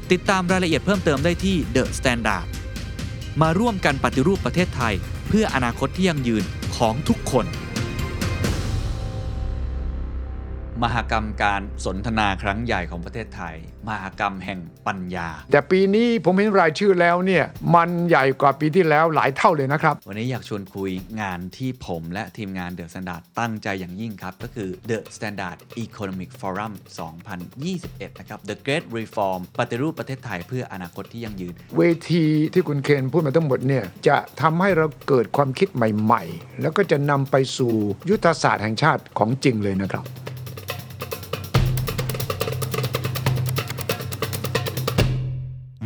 ิ ติดตามรายละเอียดเพิ่มเติมได้ที่ The Standard มาร่วมกันปฏิรูปประเทศไทย เพื่ออนาคตที่ยั่งยืนของทุกคน มหกรรมการสนทนาครั้งใหญ่ของประเทศไทย มหกรรมแห่งปัญญา แต่ปีนี้ผมเห็นรายชื่อแล้วเนี่ยมันใหญ่กว่าปีที่แล้วหลายเท่าเลยนะครับ วันนี้อยากชวนคุยงานที่ผมและทีมงาน The Standard ตั้งใจอย่างยิ่งครับ ก็คือ The Standard Economic Forum 2021 นะครับ The Great Reform ปฏิรูปประเทศไทยเพื่ออนาคตที่ยั่งยืน เวทีที่คุณเคนพูดมาทั้งหมดเนี่ยจะทำให้เราเกิดความคิดใหม่ ๆ แล้วก็จะนำไปสู่ยุทธศาสตร์แห่งชาติของจริงเลยนะครับ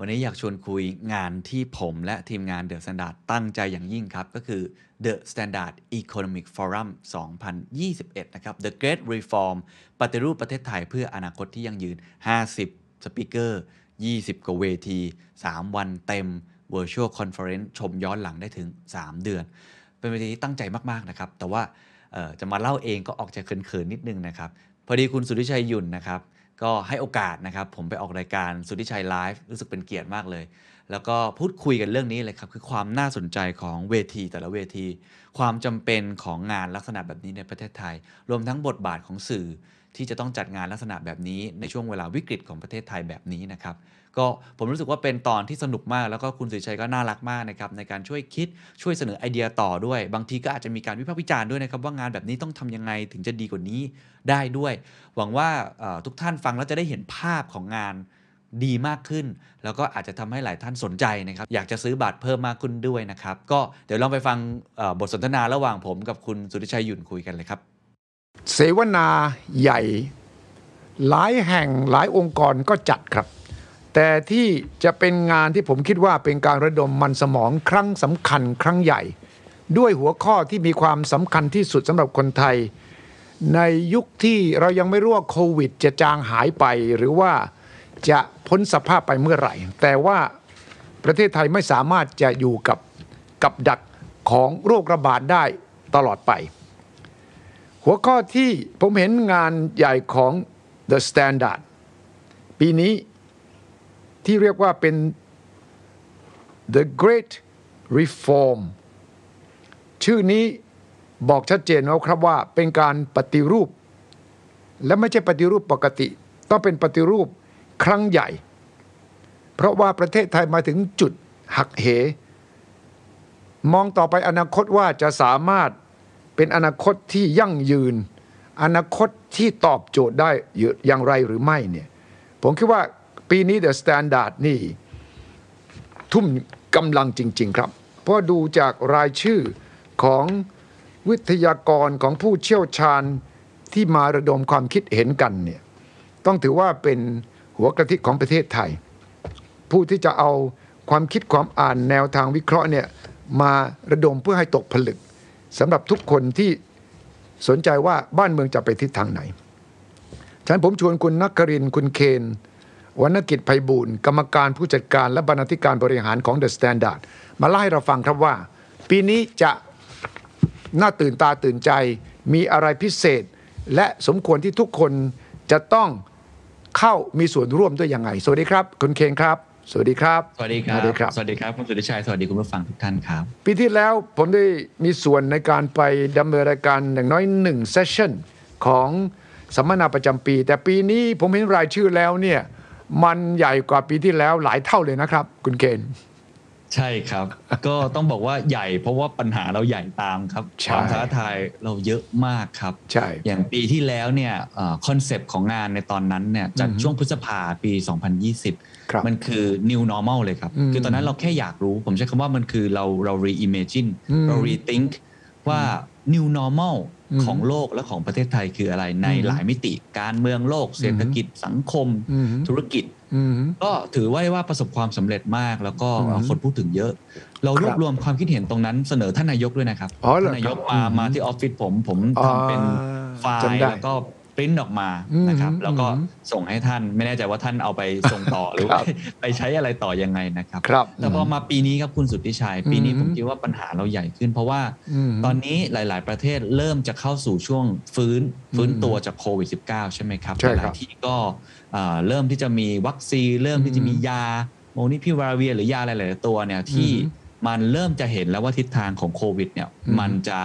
วันนี้อยากชวนคุยงานที่ผมและทีมงาน The Standard ตั้งใจอย่างยิ่งครับ ก็คือ The Standard Economic Forum 2021 นะครับ The Great Reform ปฏิรูปประเทศไทยเพื่ออนาคตที่ยั่งยืน 50 สปิเกอร์ 20 กว่าเวที 3 วันเต็ม Virtual Conference ชมย้อนหลังได้ถึง 3 เดือน เป็นเวทีที่ตั้งใจมาก ๆ นะครับ แต่ว่าจะมาเล่าเองก็ออกจะเขิน ๆ นิดนึงนะครับ พอดีคุณสุทธิชัยหยุ่นนะครับ ก็ให้โอกาสนะครับผมไปออกรายการสุทธิชัยไลฟ์รู้สึกเป็นเกียรติมากเลย แล้วก็พูดคุยกันเรื่องนี้เลยครับ คือความน่าสนใจของเวทีแต่ละเวที ความจำเป็นของงานลักษณะแบบนี้ในประเทศไทย รวมทั้งบทบาทของสื่อที่จะต้องจัดงานลักษณะแบบนี้ในช่วงเวลาวิกฤตของประเทศไทยแบบนี้นะครับ ก็ผมรู้สึกว่าเป็นตอนที่สนุกมาก แล้วก็คุณสุริชัยก็น่ารักมากนะครับในการช่วยคิดช่วยเสนอไอเดียต่อด้วย บางทีก็อาจจะมีการวิพากษ์วิจารณ์ด้วยนะครับว่างานแบบนี้ต้องทำยังไงถึงจะดีกว่านี้ได้ด้วย หวังว่าทุกท่านฟังแล้วจะได้เห็นภาพของงานดีมากขึ้น แล้วก็อาจจะทำให้หลายท่านสนใจนะครับ อยากจะซื้อบัตรเพิ่มมากขึ้นด้วยนะครับ ก็เดี๋ยวลองไปฟังบทสนทนาระหว่างผมกับคุณสุริชัยหยุ่นคุยกันเลยครับ เสวนาใหญ่ หลายแห่งหลายองค์กรก็จัดครับ แต่ที่จะเป็นงานที่ผมคิดว่าเป็นการระดมมันสมองครั้งสำคัญครั้งใหญ่ ด้วยหัวข้อที่มีความสำคัญที่สุดสำหรับคนไทย ในยุคที่เรายังไม่รู้ว่าโควิด จะจางหายไปหรือว่าจะพ้นสภาพไปเมื่อไหร่ แต่ว่าประเทศไทยไม่สามารถจะอยู่กับกับดักของโรคระบาดได้ตลอดไป หัวข้อที่ผมเห็นงานใหญ่ของ The Standard ปีนี้ ที่เรียกว่าเป็น The Great Reform ชื่อนี้บอกชัดเจนแล้วครับว่าเป็นการปฏิรูป และไม่ใช่ปฏิรูปปกติ ต้องเป็นปฏิรูปครั้งใหญ่ เพราะว่าประเทศไทยมาถึงจุดหักเห มองต่อไปอนาคตว่าจะสามารถเป็นอนาคตที่ยั่งยืน อนาคตที่ตอบโจทย์ได้อย่างไรหรือไม่เนี่ยผมคิดว่า ปีนี้ The Standard นี่ ทุ่มกำลังจริง ๆ ครับ เพราะดูจากรายชื่อของวิทยากรของผู้เชี่ยวชาญที่มาระดมความคิดเห็นกันเนี่ยต้องถือว่าเป็นหัวกระทิของประเทศไทย ผู้ที่จะเอาความคิดความอ่านแนวทางวิเคราะห์เนี่ยมาระดมเพื่อให้ตกผลึกสำหรับทุกคนที่สนใจว่าบ้านเมืองจะไปทิศทางไหนฉะนั้นผมชวนคุณนครินทร์คุณเคน วนกิจไพบูลย์กรรมการผู้จัดการและบรรณาธิการบริหารของ The Standard มาเล่าให้เราฟังครับว่า ปีนี้จะน่าตื่นตาตื่นใจมีอะไรพิเศษ และสมควรที่ทุกคนจะต้องเข้ามีส่วนร่วมด้วยยังไง สวัสดีครับ คุณเคนครับ สวัสดีครับ สวัสดีครับ สวัสดีครับ สวัสดีครับ คุณสุทธิชัย สวัสดีคุณผู้ฟังทุกท่านครับ ปีที่แล้วผมได้มีส่วนในการไปดำเนินรายการอย่างน้อยหนึ่ง session ของสัมมนาประจำปี แต่ปีนี้ผมเห็นรายชื่อแล้วเนี่ย มันใหญ่กว่าปีที่แล้วหลายเท่าเลยนะครับ คุณเกณฑ์ใช่ครับ ก็ต้องบอกว่าใหญ่เพราะว่าปัญหาเราใหญ่ตามครับใช่ความท้าทายเราเยอะมากครับใช่อย่างปีที่แล้วเนี่ย concept ของงานในตอนนั้นเนี่ยจากอือฮึช่วงพฤษภาปี 2020ครับมันคือ new normal เลยครับอืมคือตอนนั้นเราแค่อยากรู้ ผมใช้คำว่ามันคือเราเรา reimagine อืมเรา rethink ว่า new normal อืมของโลกและของประเทศไทยคืออะไรในอืมหลายมิติการเมืองโลก เศรษฐกิจสังคมอืมธุรกิจอืมก็ถือว่าว่าประสบความสำเร็จมากแล้วก็อืมคนพูดถึงเยอะ เราครับรวบรวมความคิดเห็นตรงนั้นเสนอท่านนายกด้วยนะครับอ๋อเหรอท่านนายกครับมาอืมมาที่ออฟฟิศผมผมอ๋อทำเป็นไฟจำล์ได้แล้วก็ ปริ้นออกมานะครับอืมแล้วก็อืมส่งให้ท่านไม่แน่ใจว่าท่านเอาไปส่งต่อหรือครัว่าบไปใช้อะไรต่อยังไงนะครับครับแต่พอมาปีนี้ครับคุณสุทธิชัย ปีนี้อืมผมคิดว่าปัญหาเราใหญ่ขึ้น เพราะว่าอืมตอนนี้หลาย ๆ ประเทศเริ่มจะเข้าสู่ช่วงฟื้นฟื้นอืมตัวจากโควิด -19 ใช่ไหมครับใช่หครัลาบยๆที่ก็อ่าเริ่มที่จะมีวัคซีนเริ่มที่จะมียาโมนิพิวราเวียหรือยาหลาย ๆ ตัวเนี่ยที่อืมมันเริ่มจะเห็นแล้วว่าทิศทางของโควิดเนี่ยอืมมันจะ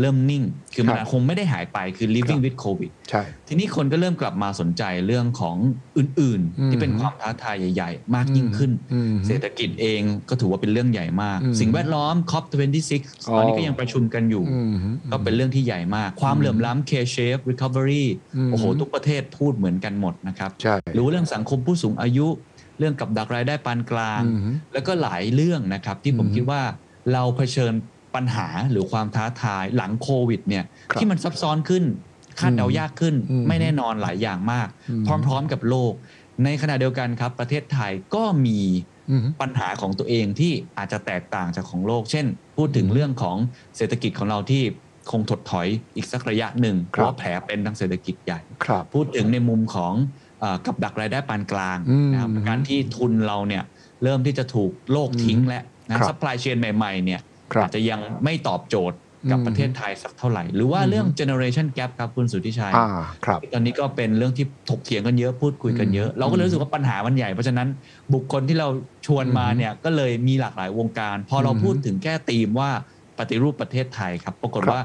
เริ่มนิ่ง คือมันครับคงไม่ได้หายไปคือ living ครับ with covid ใช่ทีนี้คนก็เริ่มกลับมาสนใจเรื่องของอื่นอืมๆที่เป็นความท้าทายใหญ่ๆ มากยิ่งขึ้นอืมเศรษฐกิจเองก็ถือว่าเป็นเรื่องใหญ่มากอืมสิ่งแวดล้อม COP26 อ๋อตอนนี้ก็ยังประชุมกันอยู่อืมก็เป็นเรื่องที่ใหญ่มาก ความเหลื่อมล้ำ K-shape recovery อืมโอ้โห ทุกประเทศพูดเหมือนกันหมดนะครับใช่รู้เรื่องสังคมผู้สูงอายุเรื่องกับดักรายได้ปานกลางอืมแล้วก็หลายเรื่องนะครับที่ผมอืมคิดว่าเราเผชิญ ปัญหาหรือความท้าทายหลังโควิดเนี่ยครับที่มันซับซ้อนขึ้นคาดเดายากขึ้นอืมไม่แน่นอนหลายอย่างมากอืมพร้อม ๆ กับโลก ในขณะเดียวกันครับ ประเทศไทยก็มีอืมปัญหาของตัวเองที่อาจจะแตกต่างจากของโลก เช่น พูดถึงเรื่องของเศรษฐกิจของเราที่คงถดถอยอีกสักระยะหนึ่งเพครับราะว่าแผลเป็นทางเศรษฐกิจใหญ่ครับพูดถึงในมุมของเออกับดักรายได้ปานกลางอืมนะครับการที่ทุนเราเนี่ยเริ่มที่จะถูกโลกทิ้งแล้วนะครับ supply chain ใหม่ๆเนี่ยครับ อาจจะยังไม่ตอบโจทย์กับอืมประเทศไทยสักเท่าไหร่ หรือว่าอืมเรื่อง generation gap ครับคุณสุทธิชัยอ่าครับตอนนี้ก็เป็นเรื่องที่ถกเถียงกันเยอะพูดคุยกันเยอะ เราก็เลยรู้สึกว่าปัญหามันใหญ่ เพราะฉะนั้นบุคคลที่เราชวนมาเนี่ยก็เลยมีหลากหลายวงการ พอเราอืมพูดถึงแค่ธีมว่าปฏิรูปประเทศไทยครับ ปรากฏครับว่า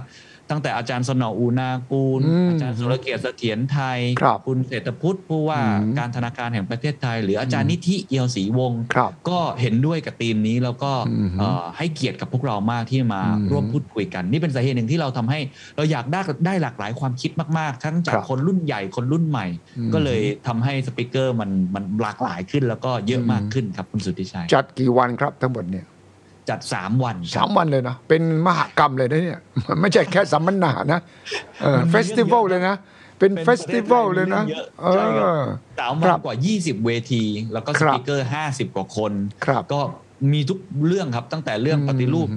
ตั้งแต่อาจารย์สนออูนากูลอืมอาจารย์สุรเกียรติเสถียรไทยครับคุณเศรษฐพุฒิผู้ว่าอืมการธนาคารแห่งประเทศไทย หรืออาจารย์นิธิเอียวศรีวงศ์ครับก็เห็นด้วยกับธีมนี้แล้วก็อืมเอ่อให้เกียรติกับพวกเรามากที่มาอืมร่วมพูดคุยกัน นี่เป็นสาเหตุหนึ่งที่เราทำให้เราอยากได้ได้หลากหลายความคิดมาก ๆ ทั้งจากครับคนรุ่นใหญ่คนรุ่นใหม่อืมก็เลยทำให้ speaker มันมันหลากหลายขึ้นแล้วก็เยอะอืมมากขึ้นครับคุณสุทธิชัยจัดกี่วันครับทั้งหมดเนี่ย จัด3วันครับ สามวันเลยนะ เป็นมหกรรมเลยนะเนี่ย ไม่ใช่แค่สัมมนานะเออมันมี festival เรื่องเยอะเลยนะเป็นเป็น festival เลยนะเยอะเอใช่ครับอสามวันครับกว่า 20 เวที แล้วก็ครับ speaker 50 กว่าคนครับก็มีทุกเรื่องครับตั้งแต่เรื่องอืมปฏิรูป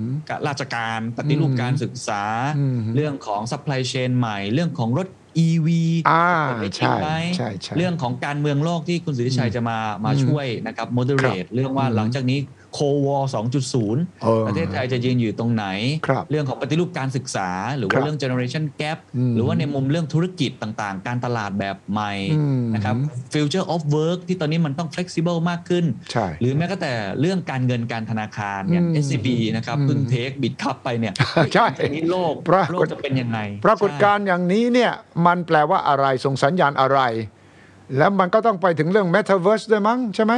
ราชการปฏิรูปการศึกษาอืมเรื่องของ supply chain ใหม่ เรื่องของรถ EV อ่าเปิดได้จริใช่งไหมใช่ใช่เรื่องของการเมืองโลกที่คุณสุทธิชัยจะมามาอืมช่วยนะครับ moderate เรื่องว่าครับหลังจากนี้ โควอ2.0เออประเทศไทยจะยืนอยู่ตรงไหนครับเรื่องของปฏิรูปการศึกษา หรือครัว่าบเรื่อง generation gap อืมหรือว่าในมุมเรื่องธุรกิจต่างๆ การตลาดแบบใหม่อืมนะครับ future of work ที่ตอนนี้มันต้อง flexible มากขึ้นใช่หรือแม้กระแต่เรื่องการเงินการธนาคารอย่างอืม SCB นะครับอืมเพิ่งเทคบิดคัพไปเนี่ยใช่ทีนี้โลกปรากฏโลกจะเป็นยังไง ปรากฏการณ์อย่างนี้เนี่ยมันแปลว่าอะไรส่งสัญญาณอะไร แล้วมันก็ต้องไปถึงเรื่อง Metaverse ด้วยมั้งใช่ไหม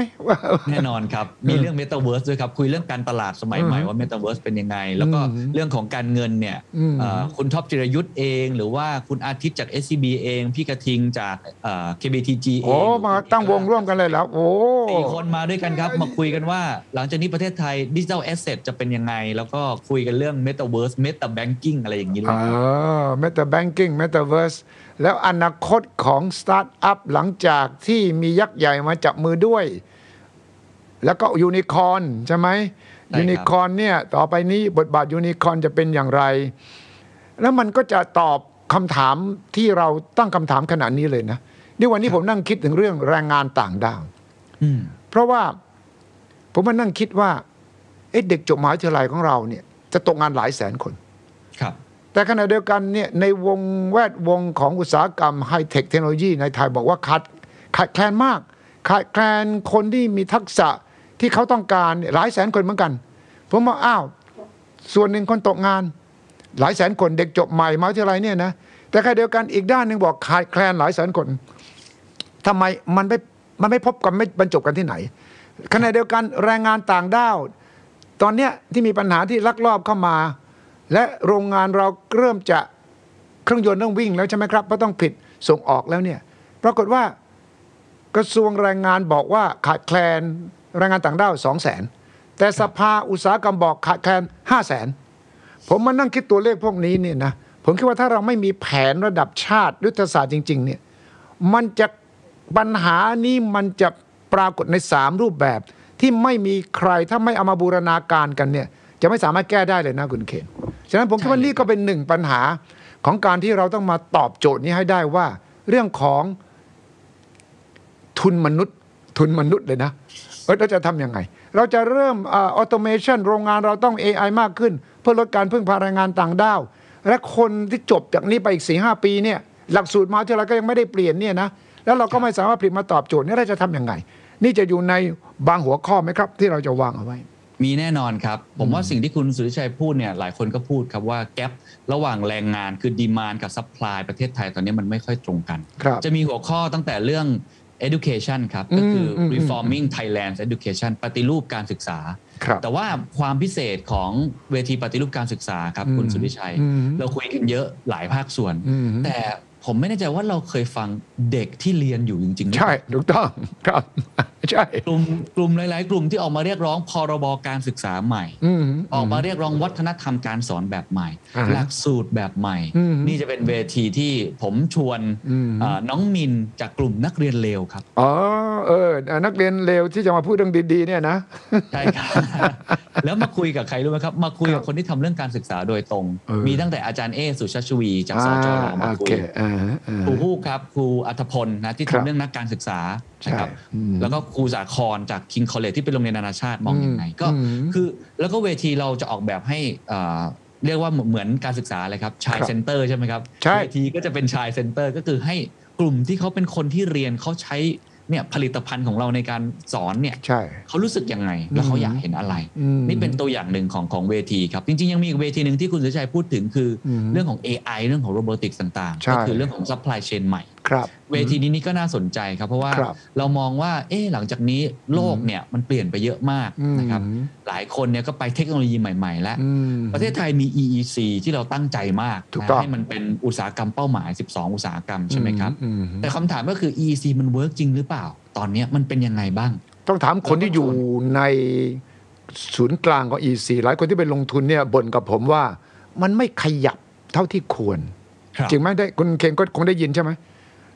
แน่นอนครับ มีเรื่อง Metaverse ด้วยครับ คุยเรื่องการตลาดสมัยใหม่ว่า Metaverse เป็นยังไง แล้วก็อืมเรื่องของการเงินเนี่ยอืมเอ่อคุณท็อปจิรยุทธ์เอง หรือว่าคุณอาทิตย์จาก SCB เอง พี่กระทิงจากเอ่อ KBTG เองโอ้มาตั้งวงร่วมกันเลยแล้วโอ้สี่คนมาด้วยกันครับ มาคุยกันว่า หลังจากนี้ประเทศไทย digital asset จะเป็นยังไง แล้วก็คุยกันเรื่อง Metaverse Meta Banking อะไรอย่างนี้ด้วยเออ Meta Banking Metaverse แล้วอนาคตของสตาร์ทอัพหลังจากที่มียักษ์ใหญ่มาจับมือด้วย แล้วก็ยูนิคอนใช่ไหมใช่ครับยูนิคอนเนี่ยต่อไปนี้บทบาทยูนิคอนจะเป็นอย่างไร แล้วมันก็จะตอบคำถามที่เราตั้งคำถามขนาดนี้เลยนะนี่วันนี้ผมนั่งคิดถึงเรื่องแรงงานต่างด้าวอืมเพราะว่าผมมานั่งคิดว่าเอ๊ะเด็กจบมหาวิทยาลัยของเราเนี่ย จะตกงานหลายแสนคนครับ แต่ขณะเดียวกันเนี่ยในวงแวดวงของอุตสาหกรรมไฮเทคเทคโนโลยีในไทยบอกว่าขาดขาดแคลนมาก ขาดแคลนคนที่มีทักษะที่เขาต้องการหลายแสนคนเหมือนกัน ผมว่าอ้าว ส่วนหนึ่งคนตกงาน หลายแสนคนเด็กจบใหม่มาทยาลัยเนี่ยนะแต่ขณะเดียวกันอีกด้านหนึ่งบอกขาดแคลนหลายแสนคนทำไมมันไม่มันไม่พบกันไม่บรรจบกันที่ไหนขณะเดียวกันแรงงานต่างด้าว ตอนเนี้ยที่มีปัญหาที่ลักลอบเข้ามา และโรงงานเราเริ่มจะเครื่องยนต์ต้องวิ่งแล้วใช่ไหมครับเพราะต้องผลิดส่งออกแล้วเนี่ยปรากฏว่ากระทรวงแรงงานบอกว่าขาดแคลนแรงงานต่างด้าวสองแสนแต่สภาอุตสาหกรรมบอกขาดแคลนห้าแสนผมมานั่งคิดตัวเลขพวกนี้เนี่ยนะผมคิดว่าถ้าเราไม่มีแผนระดับชาติยุทธศาสตร์จริง ๆ เนี่ยมันจะปัญหานี้มันจะปรากฏในสามรูปแบบ ที่ไม่มีใครถ้าไม่เอามาบูรณาการกันเนี่ย จะไม่สามารถแก้ได้เลยนะคุณเคนฉะนั้นผมคิดว่านี่ก็เป็นหนึ่งปัญหาของการที่เราต้องมาตอบโจทย์นี้ให้ได้ว่า เรื่องของทุนมนุษย์ ทุนมนุษย์เลยนะเราจะทำยังไง เราจะเริ่ม automation โรงงานเราต้อง AI มากขึ้น เพื่อลดการพึ่งพาแรงงานต่างด้าว และคนที่จบจากนี้ไปอีกสี่ห้าปีเนี่ยหลักสูตรมหาวิทยาลัยก็ยังไม่ได้เปลี่ยนเนี่ยนะแล้วเราก็ไม่สามารถผลิตมาตอบโจทย์นี่เราจะทำยังไง นี่จะอยู่ในบางหัวข้อไหมครับ ที่เราจะวางเอาไว้ มีแน่นอนครับ ผมว่าสิ่งที่คุณสุทธิชัยพูดเนี่ยหลายคนก็พูดครับว่า gap ระหว่างแรงงานคือ demand กับ supply ประเทศไทยตอนนี้มันไม่ค่อยตรงกันครับจะมีหัวข้อตั้งแต่เรื่อง education ครับ ก็คืออมอืม reforming Thailand education ปฏิรูปการศึกษาครับแต่ว่าความพิเศษของเวทีปฏิรูปการศึกษาครับคุณอืมสุริชัยอืมเราคุยกันเยอะหลายภาคส่วนอืมแต่ ผมไม่แน่ใจว่าเราเคยฟังเด็กที่เรียนอยู่จริงๆหรือเปใช่ล่าถูกต้องครับใช่กลุ่มกลุ่มหลาย ๆ กลุ่มที่ออกมาเรียกร้องพรบการศึกษาใหม่อืมออกมาเรียกร้องวัฒนธรรมการสอนแบบใหม่อ่าฮะหลักสูตรแบบใหม่อืมนี่จะเป็นเวทีที่ผมชวนอืมเอ่อน้องมินจากกลุ่มนักเรียนเลวครับอ๋อเออนักเรียนเลวที่จะมาพูดเรื่องดีๆเนี่ยนะใช่ครับแล้วมาคุยกับใครรู้ไหมครับ มาคุยกับคนที่ทำเรื่องการศึกษาโดยตรงเออมีตั้งแต่อาจารย์เอสุชาชวีจากสจรมาโอคุเคยอ่าฮะอ่าครูฮะฮูกครับครูอัธพลนะที่ครับทำเรื่องนักการศึกษานะครับใช่อืมแล้วก็ครูสาครจากคิงคอลเลจที่เป็นโรงเรียนนานาชาติมองยังไงก็อืมคือแล้วก็เวทีเราจะออกแบบให้เอ่อเรียกว่าเหมือนการศึกษาเลยครับ child ครับ center ใช่ไหมครับใช่เวทีก็จะเป็น child center ก็คือให้กลุ่มที่เขาเป็นคนที่เรียนเขาใช้ เนี่ยผลิตภัณฑ์ของเราในการสอนเนี่ยใช่เขารู้สึกยังไงแล้วเขาอยากเห็นอะไรอืมนี่เป็นตัวอย่างหนึ่งของของเวทีครับ จริง ๆ ยังมีอีกเวทีหนึ่งที่คุณสุทธิชัยพูดถึงคืออืมเรื่องของ AI เรื่องของ robotic ต่างใช่ๆก็คือเรื่องของ supply chain ใหม่ครับ เวทีนี้นี่ก็น่าสนใจครับ เพราะว่าครับเรามองว่าเอ๊ะหลังจากนี้โลกเนี่ยมันเปลี่ยนไปเยอะมากอืมนะครับหลายคนเนี่ยก็ไปเทคโนโลยีใหม่ ๆ แล้วอืมประเทศไทยมี EEC ที่เราตั้งใจมากถูกนะต้องให้มันเป็นอุตสาหกรรมเป้าหมาย 12 อุตสาหกรรมใช่ไหมครับอืมแต่คำถามก็คือ EEC มันเวิร์กจริงหรือเปล่า ตอนเนี้ยมันเป็นยังไงบ้าง ต้องถามคนที่อยู่ในศูนย์กลางของ EC หลายคนที่ไปลงทุนเนี่ยบ่นกับผมว่ามันไม่ขยับเท่าที่ควรครับจริงไหมได้คุณเคนก็คงได้ยินใช่ไหม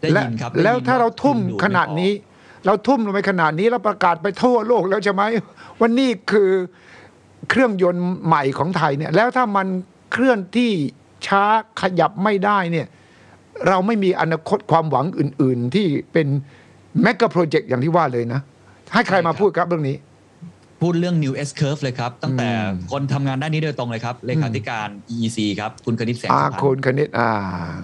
ได้และยินครับแล้วได้ยินถ้าเราทุ่มดูขนาดนี้ เราทุ่มลงไปขนาดนี้แล้วประกาศไปทั่วโลกแล้วใช่ไหมว่านี่คือเครื่องยนต์ใหม่ของไทยเนี่ย แล้วถ้ามันเคลื่อนที่ช้าขยับไม่ได้เนี่ย เราไม่มีอนาคตความหวังอื่น ๆ ที่เป็นแมกกาโปรเจกต์อย่างที่ว่าเลยนะ ให้ใครมาพูดครับเรื่องนี้ผ พูดเรื่อง new S curve เลยครับ ตั้งแต่อืมคนทำงานด้านนี้โดยตรงเลยครับ เลขาธิการ EEC ครับ คุณคณิตแสงอาสุพรรณคุณคณิตอ่า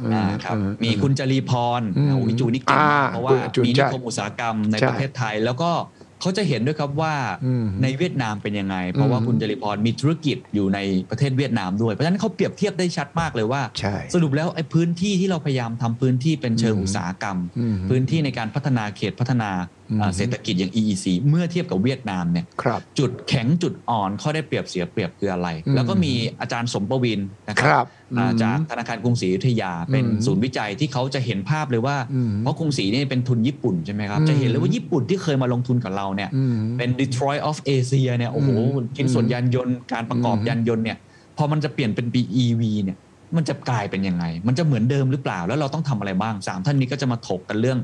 อืมอ่าครับอืมีคุณจรีพรอืมโอ้โหจูนี่เก่งมากอ่าเพราะว่าคุณจูนมีใช่นิคมอุตสาหกรรมในใช่ประเทศไทย แล้วก็เขาจะเห็นด้วยครับว่าอืมในเวียดนามเป็นยังไง เพราะว่าอืมคุณจรีพรมีธุรกิจอยู่ในประเทศเวียดนามด้วย เพราะฉะนั้นเขาเปรียบเทียบได้ชัดมากเลยว่าใช่สรุปแล้วไอ้พื้นที่ที่เราพยายามทำพื้นที่เป็นเชิงอืมอุตสาหกรรมอืมพื้นที่ในการพัฒนาเขตพัฒนาอ่าอืม เศรษฐกิจอย่าง EEC เมื่อเทียบกับเวียดนามเนี่ยครับจุดแข็งจุดอ่อนข้อได้เปรียบเสียเปรียบคืออะไรอืมแล้วก็มีอาจารย์สมประวินนะคครัรับอ่าอืมจากธนาคารกรุงศรีอยุธยา เป็นอืมศูนย์วิจัยที่เขาจะเห็นภาพเลยว่าอืมเพราะกรุงศรีนี่เป็นทุนญี่ปุ่นใช่ไหมครับอืมจะเห็นเลยว่าญี่ปุ่นที่เคยมาลงทุนกับเราเนี่ยอืมเป็น Detroit of Asia เนี่ยโอ้โหอืมชิ้นส่วนยานยนต์การประกอบอืมยานยนต์เนี่ยพอมันจะเปลี่ยนเป็น BEV เนี่ยมันจะกลายเป็นยังไง มันจะเหมือนเดิมหรือเปล่า แล้วเราต้องทำอะไรบ้างสามท่านนี้ก็จะมาถกกันเรื่อง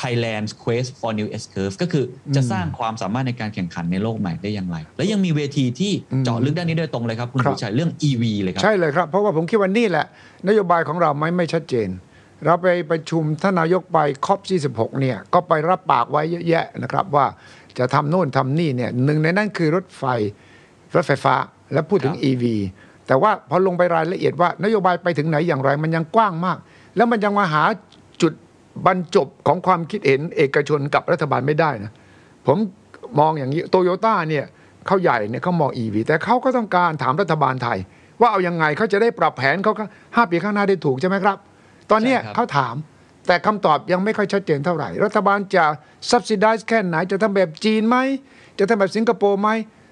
Thailand's Quest for New S Curve ก็คือจะอืมสร้างความสามารถในการแข่งขันในโลกใหม่ได้อย่างไร และยังมีเวทีที่อืมเจาะลึกด้านนี้โดยตรงเลยครับ คุณครับสุชัยเรื่อง EV เลยครัใช่เลยครับ เพราะว่าผมคิดว่านี่แหละ นโยบายของเราไม่ไม่ชัดเจน เราไปประชุมท่านนายกไปคอป46เนี่ยก็ไปรับปากไว้เยอะแยะนะครับว่าจะทำโน่นทำนี่เนี่ยหนึ่งในนั้นคือรถไฟรถไฟฟ้าและพูดถึงครับ EV แต่ว่าพอลงไปรายละเอียดว่านโยบายไปถึงไหนอย่างไรมันยังกว้างมาก แล้วมันยังมาหาจุด บรรจบของความคิดเห็นเอกชนกับรัฐบาลไม่ได้นะผมมองอย่างนี้โตโยต้าเนี่ยเขาใหญ่เนี่ยเขามอง EV แต่เขาก็ต้องการถามรัฐบาลไทย ว่าเอายังไงเขาจะได้ปรับแผนเขาห้าปีข้างหน้าได้ถูกใช่ไหมครับ ตอนเนี้ยเขาถามแต่คำตอบยังไม่ค่อยชัดเจนเท่าไหร่ รัฐบาลจะ subsidize แค่ไหน จะทำแบบจีนไหม จะทำแบบสิงคโปร์ไหม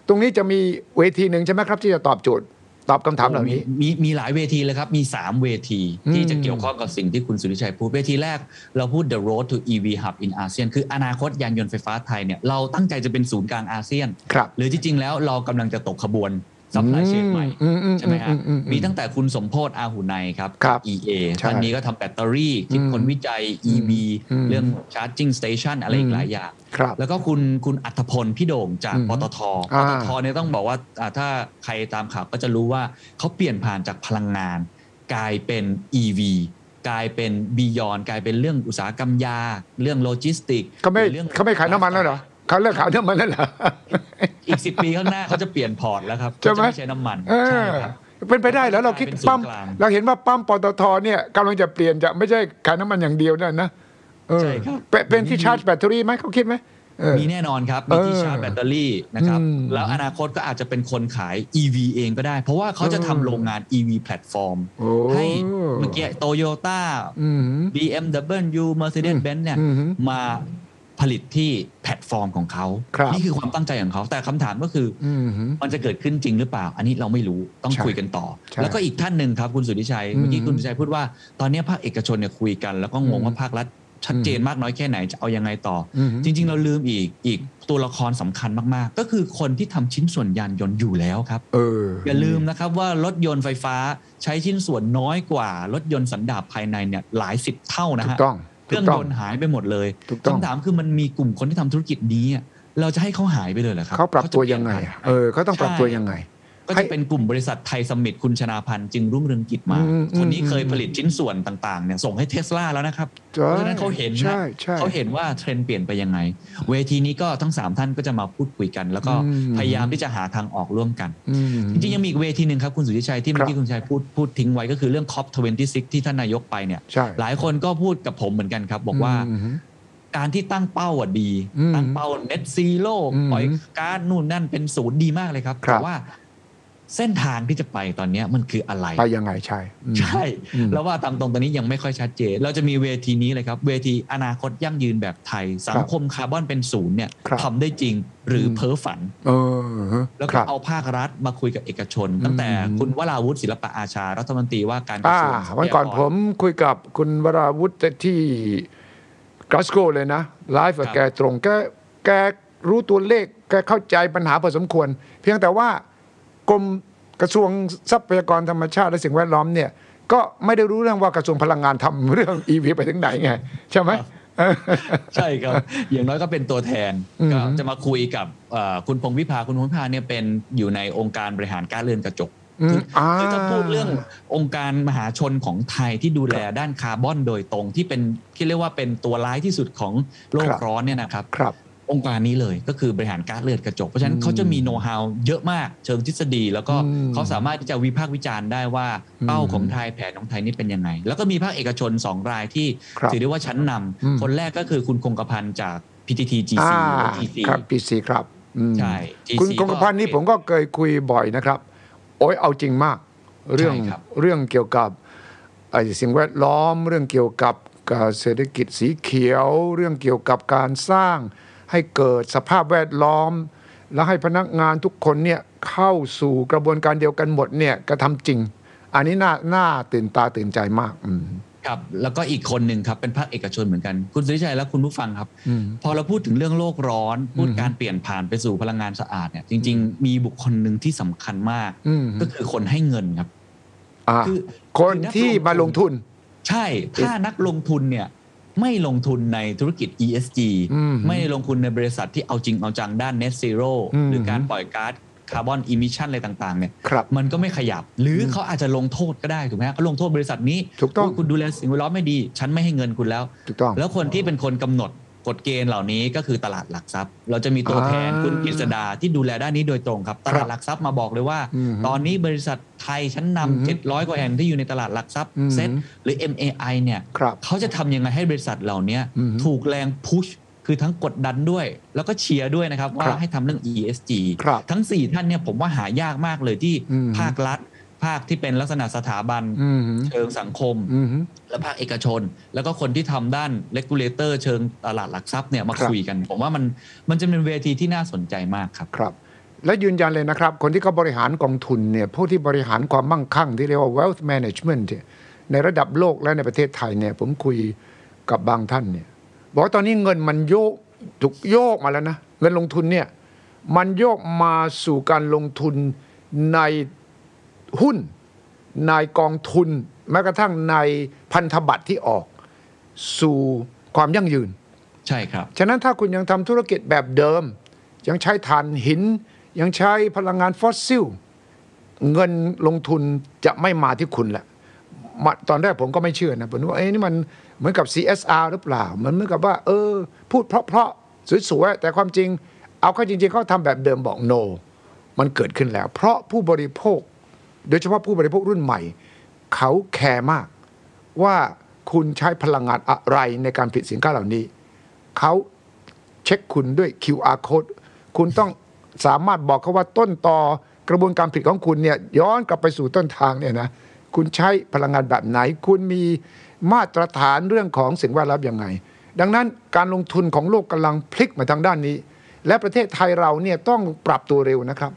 ตรงนี้จะมีเวทีหนึ่งใช่ไหมครับ ที่จะตอบโจทย์ ตอบคำถามเหล่านี้ มีมีหลายเวทีเลยครับ มี 3 เวทีอืมที่จะเกี่ยวข้องกับสิ่งที่คุณสุริชัยพูดเวทีแรก เราพูด the road to EV hub in ASEAN คืออนาคตยานยนต์ไฟฟ้าไทยเนี่ยเราตั้งใจจะเป็นศูนย์กลางอาเซียนครับหรือที่จริงแล้วเรากำลังจะตกขบวน supply chain ใหม่อืมอืมใช่ไหมฮะอือือืมีตั้งแต่คุณสมโภชน์ อาหุนัยครับครับ EA ใช่ท่านนี้ก็ทำแบตเตอรี่คิดค้นวิจัย EV อืมเรื่อง charging station อะไรอีกหลายอย่างครับแล้วก็คุณคุณอรรถพลพี่โด่งจากอืมปตทอ่าปตทเนี่ยต้องบอกว่าอ่าถ้าใครตามข่าวก็จะรู้ว่าเขาเปลี่ยนผ่านจากพลังงาน กลายเป็น EV กลายเป็น beyond กลายเป็นเรื่องอุตสาหกรรมยา เรื่องโลจิสติกเขาไม่เรื่องเขาไม่ขายน้ำมันแล้วเหรอ เขาเลิกขายน้ำมันแล้วเหรอ อีกสิบปีข้างหน้าเขาจะเปลี่ยน port แล้วครับใช่เขาไหมจะไม่ใช้น้ำมันเออใช่ครับ เป็นไปได้แล้วเราคิดเป็นศูนย์ปั๊มกลาง เราเห็นว่าปั๊มปตทเนี่ยกำลังจะเปลี่ยนจะไม่ใช่ขายน้ำมันอย่างเดียวนั่นนะเออใช่ครับ เป็นเป็นที่ชาร์จแบตเตอรี่ไหมเขาคิดไหมเออ มีแน่นอนครับ มีที่เออชาร์จแบตเตอรี่นะครับ อืมแล้วอนาคตก็อาจจะเป็นคนขาย EV เองก็ได้ เพราะว่าเขาจะเออทำโรงงาน EV แพลตฟอร์มโอ้ ให้เมื่อกี้โตโยต้า อืม BMW Mercedes-Benz เนี่ยอืม มา ผลิตที่แพลตฟอร์มของเขาครับนี่คือความตั้งใจของเขา แต่คำถามก็คือออืมมันจะเกิดขึ้นจริงหรือเปล่า อันนี้เราไม่รู้ต้องใช่คุยกันต่อใช่แล้วก็อีกท่านหนึ่งครับคุณสุทธิชัยอืมเมื่อกี้คุณสุทธิชัยพูดว่าตอนนี้ภาคเอกชนเนี่ยคุยกัน แล้วก็งงอืมว่าภาครัฐชัดเจนมากน้อยแค่ไหนจะเอายังไงต่อออืมจริง ๆ เราลืมอีกอีกตัวละครสำคัญมากๆ ก็คือคนที่ทำชิ้นส่วนยานยนต์อยู่แล้วครับเอออย่าลืมนะครับว่ารถยนต์ไฟฟ้าใช้ชิ้นส่วนน้อยกว่ารถยนต์สันดาปภายในเนี่ยหลายสิบเท่านะถูฮะกต้อง เครื่องถูกต้ยนต์หายไปหมดเลยถูกต้องคำถามคือมันมีกลุ่มคนที่ทำธุรกิจนี้อะเราจะให้เขาหายไปเลยเหรอครับเขาปรับตัวยังไงเขาจะเปลี่อะนผ่านเออเขาต้องปรับตัวยังไง ก็จะเป็นกลุ่มบริษัทไทยสมิตคุณชนาพันธ์จึงรุ่งเรืองกิจมาอืมคนนี้เคยอืมผลิตชิ้นส่วนต่างๆเนี่ยส่งให้เทสลาแล้วนะครับใช่เพราะฉะนั้นเขาเห็นใช่นะใช่เขาเห็นว่าเทรนด์เปลี่ยนไปยังไง เวทีนี้ก็ทั้ง 3 ท่านก็จะมาพูดคุยกัน แล้วก็อืมพยายามที่จะหาทางออกร่วมกันอืมจริงๆ ยังมีอีกเวทีหนึ่งครับคุณสุทธิชัยที่เมื่อกี้คุณชัยพูดพูดทิ้งไว้ก็คือเรื่อง COP26 ที่ท่านนายกไปเนี่ยใช่หลายคนก็พูดกับผมเหมือนกันครับ บอกว่าอืมการที่ตั้งเป้าอะดีอืมตั้งเป้า net zero อืมปล่อยก๊าซนู่นนั่นเป็นศูนย์ดีมากเลยครับครับแต่ว่า เส้นทางที่จะไปตอนเนี้ยมันคืออะไรไปยังไงใช่อืมใช่อืมแล้วว่าตามตรงตอนนี้ยังไม่ค่อยชัดเจน เราจะมีเวทีนี้เลยครับ เวทีอนาคตยั่งยืนแบบไทย สังคมคาร์บอนเป็นศูนย์เนี่ยครับทำได้จริงหรืออมเพ้อฝันเออแล้วคก็รับเอาภาครัฐมาคุยกับเอกชน ตั้งแต่อืมคุณวราวุฒิศิลปะอาชา รัฐมนตรีว่าการกระอ่าทรวงทรัพยากรวันก่อนผมคุยกับคุณวราวุฒิที่กลาสโกเลยนะไลฟ์กับแกตรงแกแกรู้ตัวเลขแกเข้าใจปัญหาพอสมควร เพียงแต่ว่า กรมกระทรวงทรัพยากรธรรมชาติและสิ่งแวดล้อมเนี่ยก็ไม่ได้รู้เรื่องว่ากระทรวงพลังงานทำเรื่อง e ีไปถึงไหนไงใช่ไหมเออใช่ครับ อย่างน้อยก็เป็นตัวแทนอืมก็จะมาคุยกับเอ่อคุณพงษ์วิภาคุณพงษ์วิภาเนี่ยเป็นอยู่ในองค์การบริหารการเรือนกระจกอืมคืออ่าคือถ้าพูดเรื่ององค์การมหาชนของไทยที่ดูแลด้านคาร์บอนโดยตรงที่เป็นที่เรียกว่าเป็นตัวร้ายที่สุดของโลกครับร้อนเนี่ยนะครับครับ องค์การนี้เลยก็คือบริหารก๊าซเลือดกระจก เพราะฉะนั้นเขาจะมีโน้ตฮาวเยอะมากเชิงทฤษฎี แล้วก็อืมเขาสามารถที่จะวิพากษ์วิจารณ์ได้ว่าอืมเป้าของไทยแผนของไทยนี่เป็นยังไง แล้วก็มีภาคเอกชน 2 รายที่ครับถือได้ว่าชั้นนำอืมคนแรกก็คือคุณคงกระพันธ์จาก PTT GC อ่าหรือ GC ครับปีซีครับอืมใช่ GC คุณกงกพันธ์นี่ผมก็เคยคุยบ่อยนะครับ โอ้ยเอาจริงมากเรื่องใช่ครับเรื่องเกี่ยวกับไอ้สิ่งแวดล้อมเรื่องเกี่ยวกับการเศรษฐกิจสีเขียว เรื่องเกี่ยวกับการสร้าง ให้เกิดสภาพแวดล้อม แล้วให้พนักงานทุกคนเนี่ยเข้าสู่กระบวนการเดียวกันหมดเนี่ยกระทำจริง อันนี้น่าน่าตื่นตาตื่นใจมากอืมครับแล้วก็อีกคนหนึ่งครับเป็นภาคเอกชนเหมือนกัน คุณสุริชัยและคุณผู้ฟังครับอืมพอเราพูดถึงเรื่องโลกร้อน พูดอืมการเปลี่ยนผ่านไปสู่พลังงานสะอาดเนี่ยจริง ๆ มีบุคคลหนึ่งที่สำคัญมากอืมก็คือคนให้เงินครับอ่าคือคนคือนักที่มาลงทุน ใช่ถ้านักลงทุนเนี่ย ไม่ลงทุนในธุรกิจ ESG อืมไม่ได้ลงทุนในบริษัทที่เอาจริงเอาจังด้าน Net Zero อืมหรือการปล่อยก๊าซ carbon emission อะไรต่างๆเนี่ยครับมันก็ไม่ขยับ หรือเขาอาจจะลงโทษก็ได้ถูกไหมฮะเขาลงโทษบริษัทนี้ถูกต้องคุณดูแลสิ่งแวดล้อมไม่ดี ฉันไม่ให้เงินคุณแล้วถูกต้องแล้วคนที่เป็นคนกำหนด กฎเกณฑ์เหล่านี้ก็คือตลาดหลักทรัพย์ เราจะมีตัวแทนอ่าคุณกฤษดาที่ดูแลด้านนี้โดยตรงครับ ตลาดหลักทรัพย์มาบอกเลยว่าอืมตอนนี้บริษัทไทยชั้นอืมนำ700 กว่าแห่งที่อยู่ในตลาดหลักทรัพย์อืมเซ็ตหรือ MAI เนี่ยครับเขาจะทำยังไงให้บริษัทเหล่านี้อืมถูกแรงพุชคือทั้งกดดันด้วย แล้วก็เชียร์ด้วยนะครับ ว่าครับให้ทำเรื่อง ESG ครับทั้ง 4 ท่านเนี่ยผมว่าหายากมากเลยที่อืมภาครัฐ ภาคที่เป็นลักษณะสถาบันอืมเชิงสังคมอืมและภาคเอกชน แล้วก็คนที่ทำด้าน regulator เชิงตลาดหลักทรัพย์เนี่ยมาครับคุยกัน ผมว่ามันมันจะเป็นเวทีที่น่าสนใจมากครับครับ และยืนยันเลยนะครับ คนที่เขาบริหารกองทุนเนี่ยผู้ที่บริหารความมั่งคั่ง ที่เรียกว่า wealth management เนี่ยในระดับโลกและในประเทศไทยเนี่ยผมคุยกับบางท่านเนี่ยบอกว่าตอนนี้เงินมันโยกถูกโยกมาแล้วนะเงินลงทุนเนี่ยมันโยกมาสู่การลงทุนใน หุ้น ในกองทุน แม้กระทั่งในพันธบัตรที่ออกสู่ความยั่งยืน ใช่ครับ ฉะนั้นถ้าคุณยังทำธุรกิจแบบเดิม ยังใช้ถ่านหิน ยังใช้พลังงานฟอสซิล เงินลงทุนจะไม่มาที่คุณแหละมาตอนแรกผมก็ไม่เชื่อนะ ผมนึกว่าเอ้นี่มันเหมือนกับ CSR หรือเปล่า มันเหมือนกับว่า เออ พูดเพราะๆสวยๆแต่ความจริง เอาเข้าจริง ๆเขาทำแบบเดิมบอก no มันเกิดขึ้นแล้ว เพราะผู้บริโภค โดยเฉพาะผู้บริโภครุ่นใหม่ เขาแคร์มาก ว่าคุณใช้พลังงานอะไรในการผลิตสินค้าเหล่านี้ เขาเช็คคุณด้วย QR code คุณต้องสามารถบอกเขาว่าต้นต่อกระบวนการผลิตของคุณเนี่ยย้อนกลับไปสู่ต้นทางเนี่ยนะคุณใช้พลังงานแบบไหน คุณมีมาตรฐานเรื่องของสิ่งแวดล้อมยังไง ดังนั้นการลงทุนของโลกกำลังพลิกมาทางด้านนี้ และประเทศไทยเราเนี่ยต้องปรับตัวเร็วนะครับ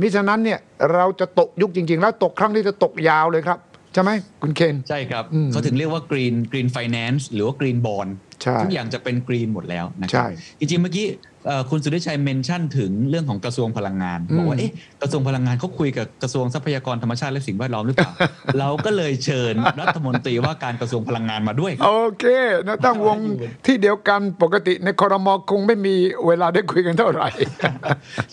มิฉะนั้นเนี่ยเราจะตกยุคจริง ๆ แล้วตกครั้งนี้จะตกยาวเลยครับ ใช่ไหมคุณเคนใช่ครับอืมเขาถึงเรียกว่า green green finance หรือว่า green bond ใช่ทุกอย่างจะเป็น green หมดแล้วนะคใช่รัจริงๆเมื่อกี้เอ่อ คุณสุริชัยเมนชั่นถึงเรื่องของกระทรวงพลังงานอืมบอกว่าเอ๊ะกระทรวงพลังงานเขาคุยกับกระทรวงทรัพยากรธรรมชาติและสิ่งแวดล้อมหรือเปล่า เราก็เลยเชิญรัฐมนตรีว่าการกระทรวงพลังงานมาด้วยครับโอเคนะตั้งวงที่เดียวกันปกติในคอรมอคงไม่มีเวลาได้คุยกันเท่าไหร่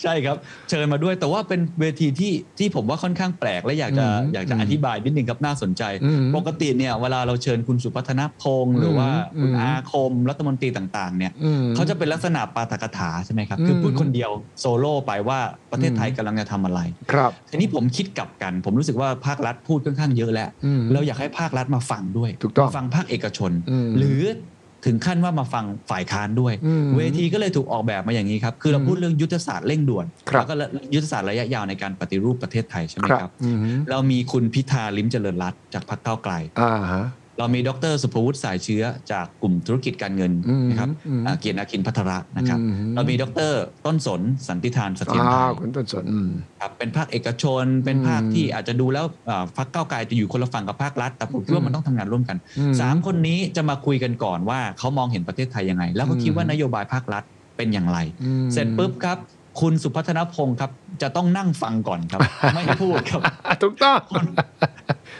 ใช่ครับ เชิญมาด้วยแต่ว่าเป็นเวทีที่ที่ผมว่าค่อนข้างแปลกและอยากจะอืมอยากจะอธิบายนิดนึงครับน่าสนใจอืมปกติเนี่ยเวลาเราเชิญคุณสุพัฒนพงศ์หรือว่าอืมคุณอืมอาคมรัฐมนตรีต่าง ๆ เนี่ยอืมเขาจะเป็นลักษณะปาฐกถาใช่ไหมครับอืมคือพูดคนเดียวโซโล่ไปว่าประเทศไทยกำลังจะทำอะไร ครับทีนี้ผมคิดกลับกัน ผมรู้สึกว่าภาครัฐพูดค่อนข้างเยอะแล้วอืมเราอยากให้ภาครัฐมาฟังด้วยถูกต้องมาฟังภาคเอกชนอืมหรือถึงขั้นว่ามาฟังฝ่ายค้านด้วยอืมเวทีก็เลยถูกออกแบบมาอย่างนี้ครับ คือเราอืมพูดเรื่องยุทธศาสตร์เร่งด่วนครับแล้วก็ยุทธศาสตร์ระยะยาวในการปฏิรูปประเทศไทยใช่ไหมครับอืมเรามีคุณพิธาลิมเจริญรัตน์จากพรรคก้าวไกลอ่าฮะ เรามีดรสุภวุฒิสายเชื้อจากกลุ่มธุรกิจการเงินอืมนะครับอืมอ่าเกียรตินาคินพัทระนะครับอืมเรามีดรต้นสนสันติธานเสถียรไทอ่ายคุณต้นสนอืมครับเป็นภาคเอกชน เป็นภาคอืมที่อาจจะดูแล้วอ่าพรรคก้าวไกลจะอยู่คนละฝั่งกับภาครัฐ แต่ผมคิดว่ามันต้องทำงานร่วมกันอืมสามคนนี้จะมาคุยกันก่อนว่าเขามองเห็นประเทศไทยยังไง แล้วก็คิดว่าอืมนโยบายภาครัฐเป็นอย่างไรอืมเสร็จปุ๊บครับคุณสุพัฒนพงศ์ครับ จะต้องนั่งฟังก่อนครับ ไม่พูดครับถูกต้อง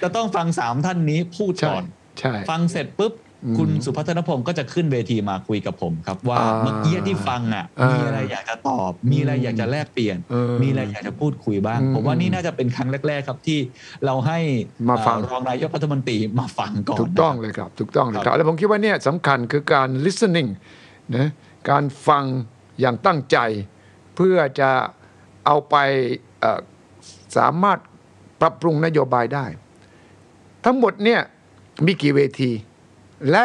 จะต้องฟังสามท่านนี้พูดใช่ก่อน ใช่ ฟังเสร็จปุ๊บอืมคุณสุพัฒนพงศ์ก็จะขึ้นเวทีมาคุยกับผมครับว่าอ่าเมื่อกี้ที่ฟังอะอ่ามีมีอะไรอยากจะตอบ มีอะไรอยากจะแลกเปลี่ยนเออมีอะไรอยากจะพูดคุยบ้างอืมผมว่านี่น่าจะเป็นครั้งแรก ๆ ครับที่เราให้มาฟังเอ่อรองนายกรัฐมนตรีมาฟังก่อนถูกต้องนะครับเลยครับถูกต้องเลยคครัรับบแล้วผมคิดว่าเนี่ยสำคัญคือการ listening นะการฟังอย่างตั้งใจ เพื่อจะเอาไปเอ่อสามารถปรับปรุงนโยบายได้ ทั้งหมดเนี่ย มีกี่เวที และ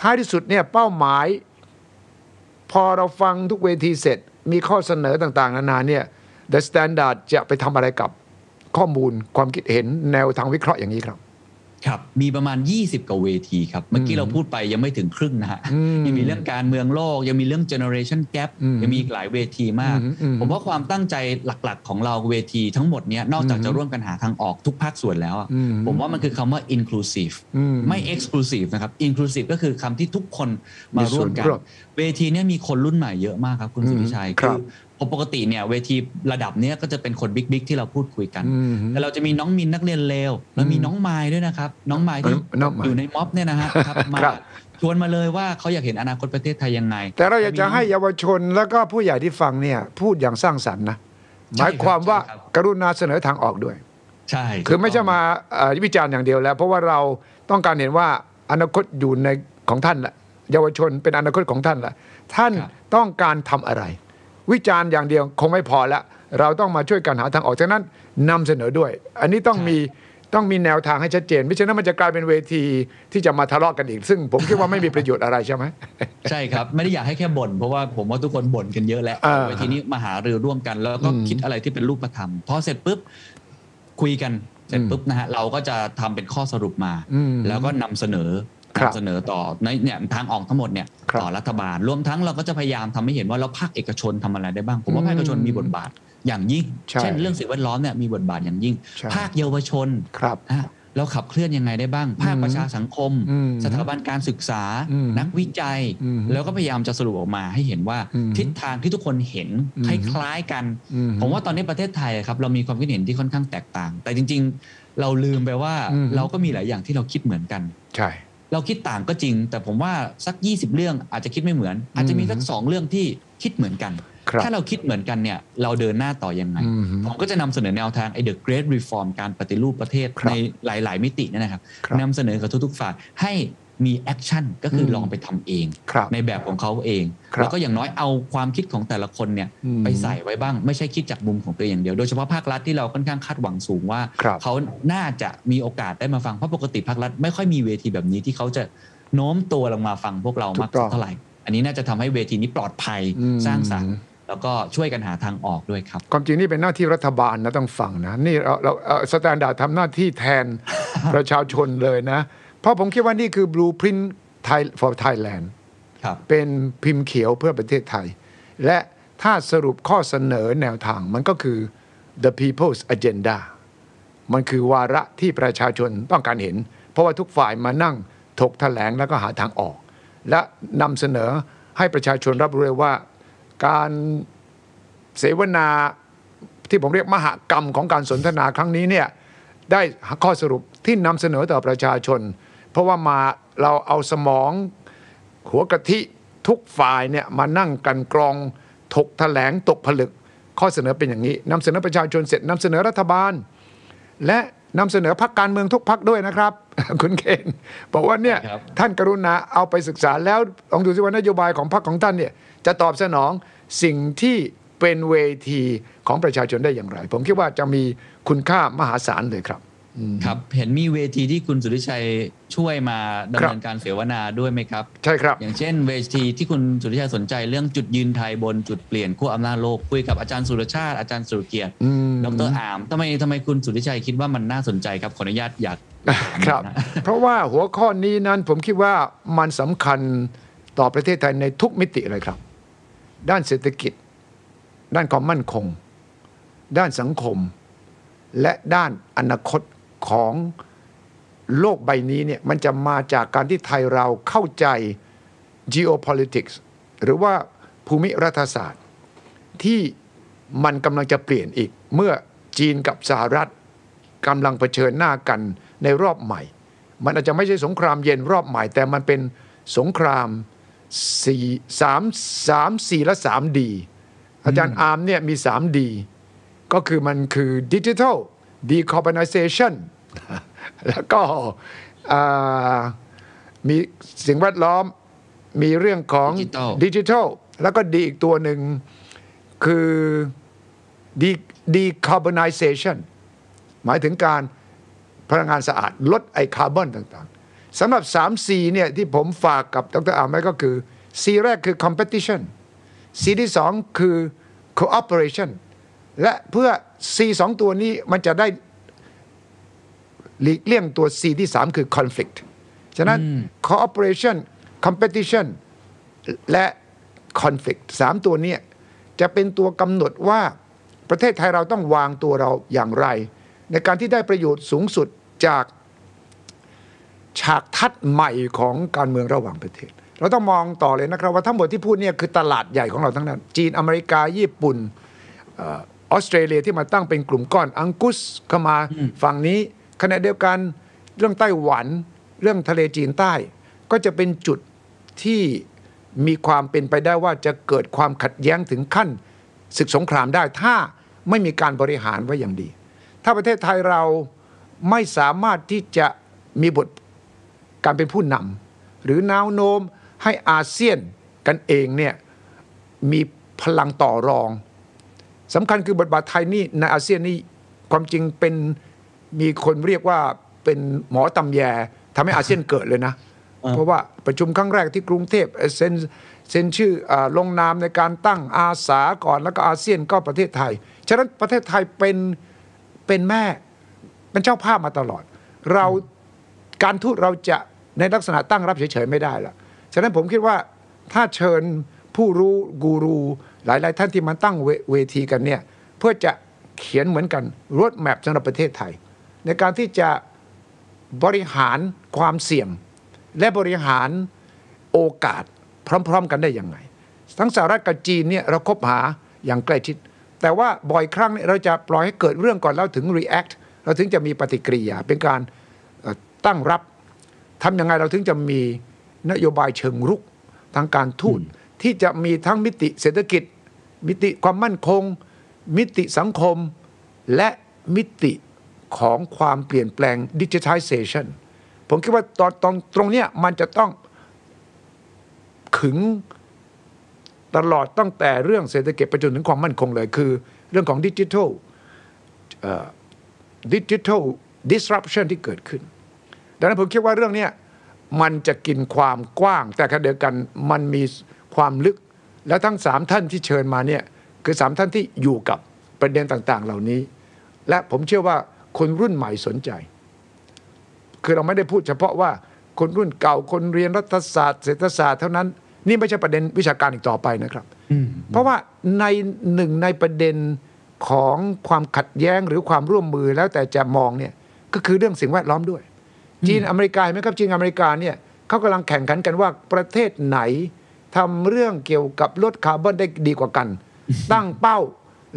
ท้ายที่สุดเนี่ยเป้าหมาย พอเราฟังทุกเวทีเสร็จ มีข้อเสนอต่างๆ นานาเนี่ย The Standard จะไปทำอะไรกับข้อมูลความคิดเห็นแนวทางวิเคราะห์อย่างนี้ครับ ครับมีประมาณ 20กว่าเวทีครับเมื่อกี้เราพูดไปยังไม่ถึงครึ่งนะฮะอืมยังมีเรื่องการเมืองโลก ยังมีเรื่อง generation gap อืมยังมีอีกหลายเวทีมากอืมอืมผมว่าความตั้งใจหลักๆ ของเราเวทีทั้งหมดเนี้ยนอกจากอืมจะร่วมกันหาทางออกทุกภาคส่วนแล้วอะอืมผมว่ามันคือคำว่า inclusive อืมไม่ exclusive นะครับ inclusive ก็คือคำที่ทุกคนมาร่วมกันมีส่วนร่วมเวทีเนี้ยมีคนรุ่นใหม่เยอะมากครับคุณอืมสุริชัยครั บพอปกติเนี่ยเวทีระดับเนี้ยก็จะเป็นคนบิ๊กๆที่เราพูดคุยกันอืมแต่เราจะมีน้องมินนักเรียนเลวแล้วมีน้องไม้ด้วยนะครับ น้องไม้ที่น้องมายอยู่ในม็อบเนี่ยนะฮะครับมาครับชวนมาเลยว่าเขาอยากเห็นอนาคตประเทศไทยยังไง แต่เราอยากจะให้เยาวชนแล้วก็ผู้ใหญ่ที่ฟังเนี่ยพูดอย่างสร้างสรรค์นะหใช่มายความว่าใช่ครับกรุณาเสนอทางออกด้วย ใช่ คือไม่ใช่มาเอ่อวิจารณ์อย่างเดียวแล้ว เพราะว่าเราต้องการเห็นว่าอนาคตอยู่ในของท่านแหละเยาวชนเป็นอนาคตของท่านแหละท่านต้องการทำอะไร วิจารณ์อย่างเดียวคงไม่พอละเราต้องมาช่วยกันหาทางออกจากนั้นนำเสนอด้วย อันนี้ต้องมีต้องมีแนวทางให้ชัดเจนไม่ฉะนั้นมันจะกลายเป็นเวทีที่จะมาทะเลาะกันอีก ซึ่งผมคิดว่าไม่มีประโยชน์อะไรใช่ไหมใช่ครับ ไม่ได้อยากให้แค่บ่นเพราะว่าผมว่าทุกคนบ่นกันเยอะแล้วอ่าเวทีนี้มาหารือร่วมกัน แล้วก็อืมคิดอะไรที่เป็นรูปธรรมพอเสร็จปุ๊บคุยกันเสร็จปุ๊บนะฮะเราก็จะทำเป็นข้อสรุปมาอืมแล้วก็นำเสนอครับนำ เสนอต่อในเนี่ยทางออกทั้งหมดเนี่ยครับต่อรัฐบาล รวมทั้งเราก็จะพยายามทำให้เห็นว่าเราภาคเอกชนทำอะไรได้บ้าง ผมว่าอืมภาคเอกชนมีบทบาทอย่างยิ่งใช่เช่น เรื่องสิ่งแวดล้อมเนี่ยมีบทบาทอย่างยิ่งใช่ภาคเยาวชนครับนะฮะเราขับเคลื่อนยังไงได้บ้าง ภาคอืมประชาสังคมอืมสถาบันการศึกษาอืมนักวิจัยอืมแล้วก็พยายามจะสรุปออกมาให้เห็นว่าอืมทิศทางที่ทุกคนเห็นอืมคล้ายๆกันอืมผมว่าตอนนี้ประเทศไทยครับเรามีความคิดเห็นที่ค่อนข้างแตกต่าง แต่จริง ๆ เราลืมไปว่าอืมเราก็มีหลายอย่างที่เราคิดเหมือนกัน ใช่ เราคิดต่างก็จริง แต่ผมว่าสัก 20 เรื่องอาจจะคิดไม่เหมือน อาจจะมีสักสองเรื่องที่คิดเหมือนกันครับถ้าเราคิดเหมือนกันเนี่ยเราเดินหน้าต่อยังไงอืมผมก็จะนำเสนอแนวทางไอ้ The Great Reform การปฏิรูปประเทศครับในหลาย ๆ มิติเนี่ยนะครับครับนำเสนอกับทุกๆฝ่ายให้ มี action ก็คืออืมลองไปทำเองครับในแบบของเขาเองครับแล้วก็อย่างน้อยเอาความคิดของแต่ละคนเนี่ยอืมไปใส่ไว้บ้างไม่ใช่คิดจากมุมของตัวเองอย่างเดียวโดยเฉพาะภาครัฐที่เราค่อนข้างคาดหวังสูงว่าครับเขาน่าจะมีโอกาสได้มาฟังเพราะปกติภาครัฐไม่ค่อยมีเวทีแบบนี้ที่เขาจะโน้มตัวลงมาฟังพวกเรามากถูกต้องเท่าไหร่ อันนี้น่าจะทำให้เวทีนี้ปลอดภัยอืมสร้างสรรค์แล้วก็ช่วยกันหาทางออกด้วยครับ ความจริงนี่เป็นหน้าที่รัฐบาลนะต้องฟังนะ นี่เราเรา Standard ทำหน้าที่แทนประชาชนเลยนะ เพราะผมคิดว่านี่คือ blueprint Thai for Thailand ครับเป็นพิมพ์เขียวเพื่อประเทศไทย และถ้าสรุปข้อเสนอแนวทางมันก็คือ the people's agenda มันคือวาระที่ประชาชนต้องการเห็น เพราะว่าทุกฝ่ายมานั่งถกแถลงแล้วก็หาทางออก และนำเสนอให้ประชาชนรับรู้เลยว่าการเสวนาที่ผมเรียกมหกรรมของการสนทนาครั้งนี้เนี่ยได้ข้อสรุปที่นำเสนอต่อประชาชน เพราะว่ามาเราเอาสมอง หัวกะทิทุกฝ่ายเนี่ยมานั่งกันกรองถกแถลงตกผลึก ข้อเสนอเป็นอย่างนี้นำเสนอประชาชนเสร็จนำเสนอรัฐบาล และนำเสนอพักการเมืองทุกพักด้วยนะครับ คุณเคนบอกว่าเนี่ยครับท่านกรุณาเอาไปศึกษาแล้วลองดูสิว่านโยบายของพรรคของท่านเนี่ยจะตอบสนองสิ่งที่เป็นเวทีของประชาชนได้อย่างไร ผมคิดว่าจะมีคุณค่ามหาศาลเลยครับ ครับเห็นมีเวทีที่คุณสุริชัยช่วยมาดำครับเนินการเสวนาด้วยไหมครับ ใช่ครับ อย่างเช่น เวทีที่คุณสุริชัยสนใจเรื่องจุดยืนไทยบนจุดเปลี่ยนขั้วอำนาจโลกคุยกับอาจารย์สุรชาติอาจารย์สุรเกียรติอืมดรอามทำไมทำไมคุณสุริชัยคิดว่ามันน่าสนใจครับขออนุญาตอยากถามครับนะเพราะว่าหัวข้อนี้นั้นผมคิดว่ามันสำคัญต่อประเทศไทยในทุกมิติเลยครับ ด้านเศรษฐกิจ ด้านความมั่นคง ด้านสังคม และด้านอนาคต ของโลกใบนี้เนี่ยมันจะมาจากการที่ไทยเราเข้าใจ geopolitics หรือว่าภูมิรัฐศาสตร์ ที่มันกำลังจะเปลี่ยนอีก เมื่อจีนกับสหรัฐกำลังเผชิญหน้ากันในรอบใหม่ มันอาจจะไม่ใช่สงครามเย็นรอบใหม่ แต่มันเป็นสงครามสี่สามสามสี่และสามดีอาจารย์อาร์มเนี่ยมีสามดีก็คือมันคือดิจิทัล ดีคอ b o น i เซชันแล้วก็อ่ามีสิ่งแวดล้อมมีเรื่องของ Digital ดิจิทัลแล้วก็ดีอีกตัวหนึ่งคือ de- decarbonization หมายถึงการพลังงานสะอาด ลดไอคาร์บอนต่างๆสำหรับ 3C เนี่ยที่ผมฝากกับดรอาร์มไว้ก็คือ C แรกคือ competition C ที่สองคือ cooperation และเพื่อ C สองตัวนี้มันจะได้หลีกเลี่ยงตัว C ที่สามคือ conflict ฉะนั้น cooperation competition และ conflict สามตัวเนี้จะเป็นตัวกำหนดว่าประเทศไทยเราต้องวางตัวเราอย่างไร ในการที่ได้ประโยชน์สูงสุดจากฉากทัดใหม่ของการเมืองระหว่างประเทศ เราต้องมองต่อเลยนะครับว่าทั้งหมดที่พูดเนี่ยคือตลาดใหญ่ของเราทั้งนั้น จีนอเมริกาญี่ปุ่นเออ ออสเตรเลียที่มาตั้งเป็นกลุ่มก้อนอังกุสเข้ามาฝั่งนี้ขณะเดียวกันเรื่องไต้หวัน เรื่องทะเลจีนใต้ ก็จะเป็นจุดที่มีความเป็นไปได้ว่าจะเกิดความขัดแย้งถึงขั้นศึกสงครามได้ถ้าไม่มีการบริหารไว้อย่างดี ถ้าประเทศไทยเราไม่สามารถที่จะมีบทการเป็นผู้นำหรือแนวโน้มให้อาเซียนกันเองเนี่ยมีพลังต่อรอง สำคัญคือบทบาทไทยนี่ในอาเซียนนี่ความจริงเป็นมีคนเรียกว่าเป็นหมอตำแยทำให้อาเซียนเกิดเลยนะ เพราะว่าประชุมครั้งแรกที่กรุงเทพเอ่อเซ็นเซ็นชื่ออาลงนามในการตั้งอาสาก่อนแล้วก็อาเซียนก็ประเทศไทย ฉะนั้นประเทศไทยเป็นเป็นแม่เป็นเจ้าภาพมาตลอด เราการทูตเราจะในลักษณะตั้งรับเฉยๆไม่ได้ละฉะนั้นผมคิดว่าถ้าเชิญผู้รู้กูรู หลาย ๆ ท่านที่มาตั้งเวเวทีกันเนี่ยเพื่อจะเขียนเหมือนกันรถแมพสำหรับประเทศไทย ในการที่จะบริหารความเสี่ยง และบริหารโอกาสพร้อม ๆ กันได้ยังไง ทั้งสหรัฐกับจีนเนี่ยเราคบหาอย่างใกล้ชิด แต่ว่าบ่อยครั้งเนี่ยเราจะปล่อยให้เกิดเรื่องก่อนแล้วถึง react เราถึงจะมีปฏิกิริยาเป็นการเอ่อตั้งรับทำยังไงเราถึงจะมีนโยบายเชิงรุกทางการทูตที่จะมีทั้งมิติเศรษฐกิจ มิติความมั่นคง มิติสังคม และมิติของความเปลี่ยนแปลงดิจิทัลเซชันผมคิดว่าตอนตรงตรงเนี้ยมันจะต้องขึงตลอดตั้งแต่เรื่องเศรษฐกิจไปจนถึงความมั่นคงเลย คือเรื่องของดิจิทัลดิจิทัล disruption ที่เกิดขึ้น ดังนั้นผมคิดว่าเรื่องนี้มันจะกินความกว้าง แต่ขณะเดียวกันมันมีความลึก แล้วทั้งสามท่านที่เชิญมาเนี่ยคือสามท่านที่อยู่กับประเด็นต่างๆ เหล่านี้ และผมเชื่อว่าคนรุ่นใหม่สนใจ คือเราไม่ได้พูดเฉพาะว่าคนรุ่นเก่าคนเรียนรัฐศาสตร์ เศรษฐศาสตร์เท่านั้น นี่ไม่ใช่ประเด็นวิชาการอีกต่อไปนะครับเพราะว่าในหนึ่งในประเด็นของความขัดแย้งหรือความร่วมมือแล้วแต่จะมองเนี่ยก็คือเรื่องสิ่งแวดล้อมด้วย จีนอเมริกาเห็นไหมครับจีนอเมริกาเนี่ยเขากำลังแข่งขันกันว่าประเทศไหน ทำเรื่องเกี่ยวกับลดคาร์บอนได้ดีกว่ากัน ตั้งเป้า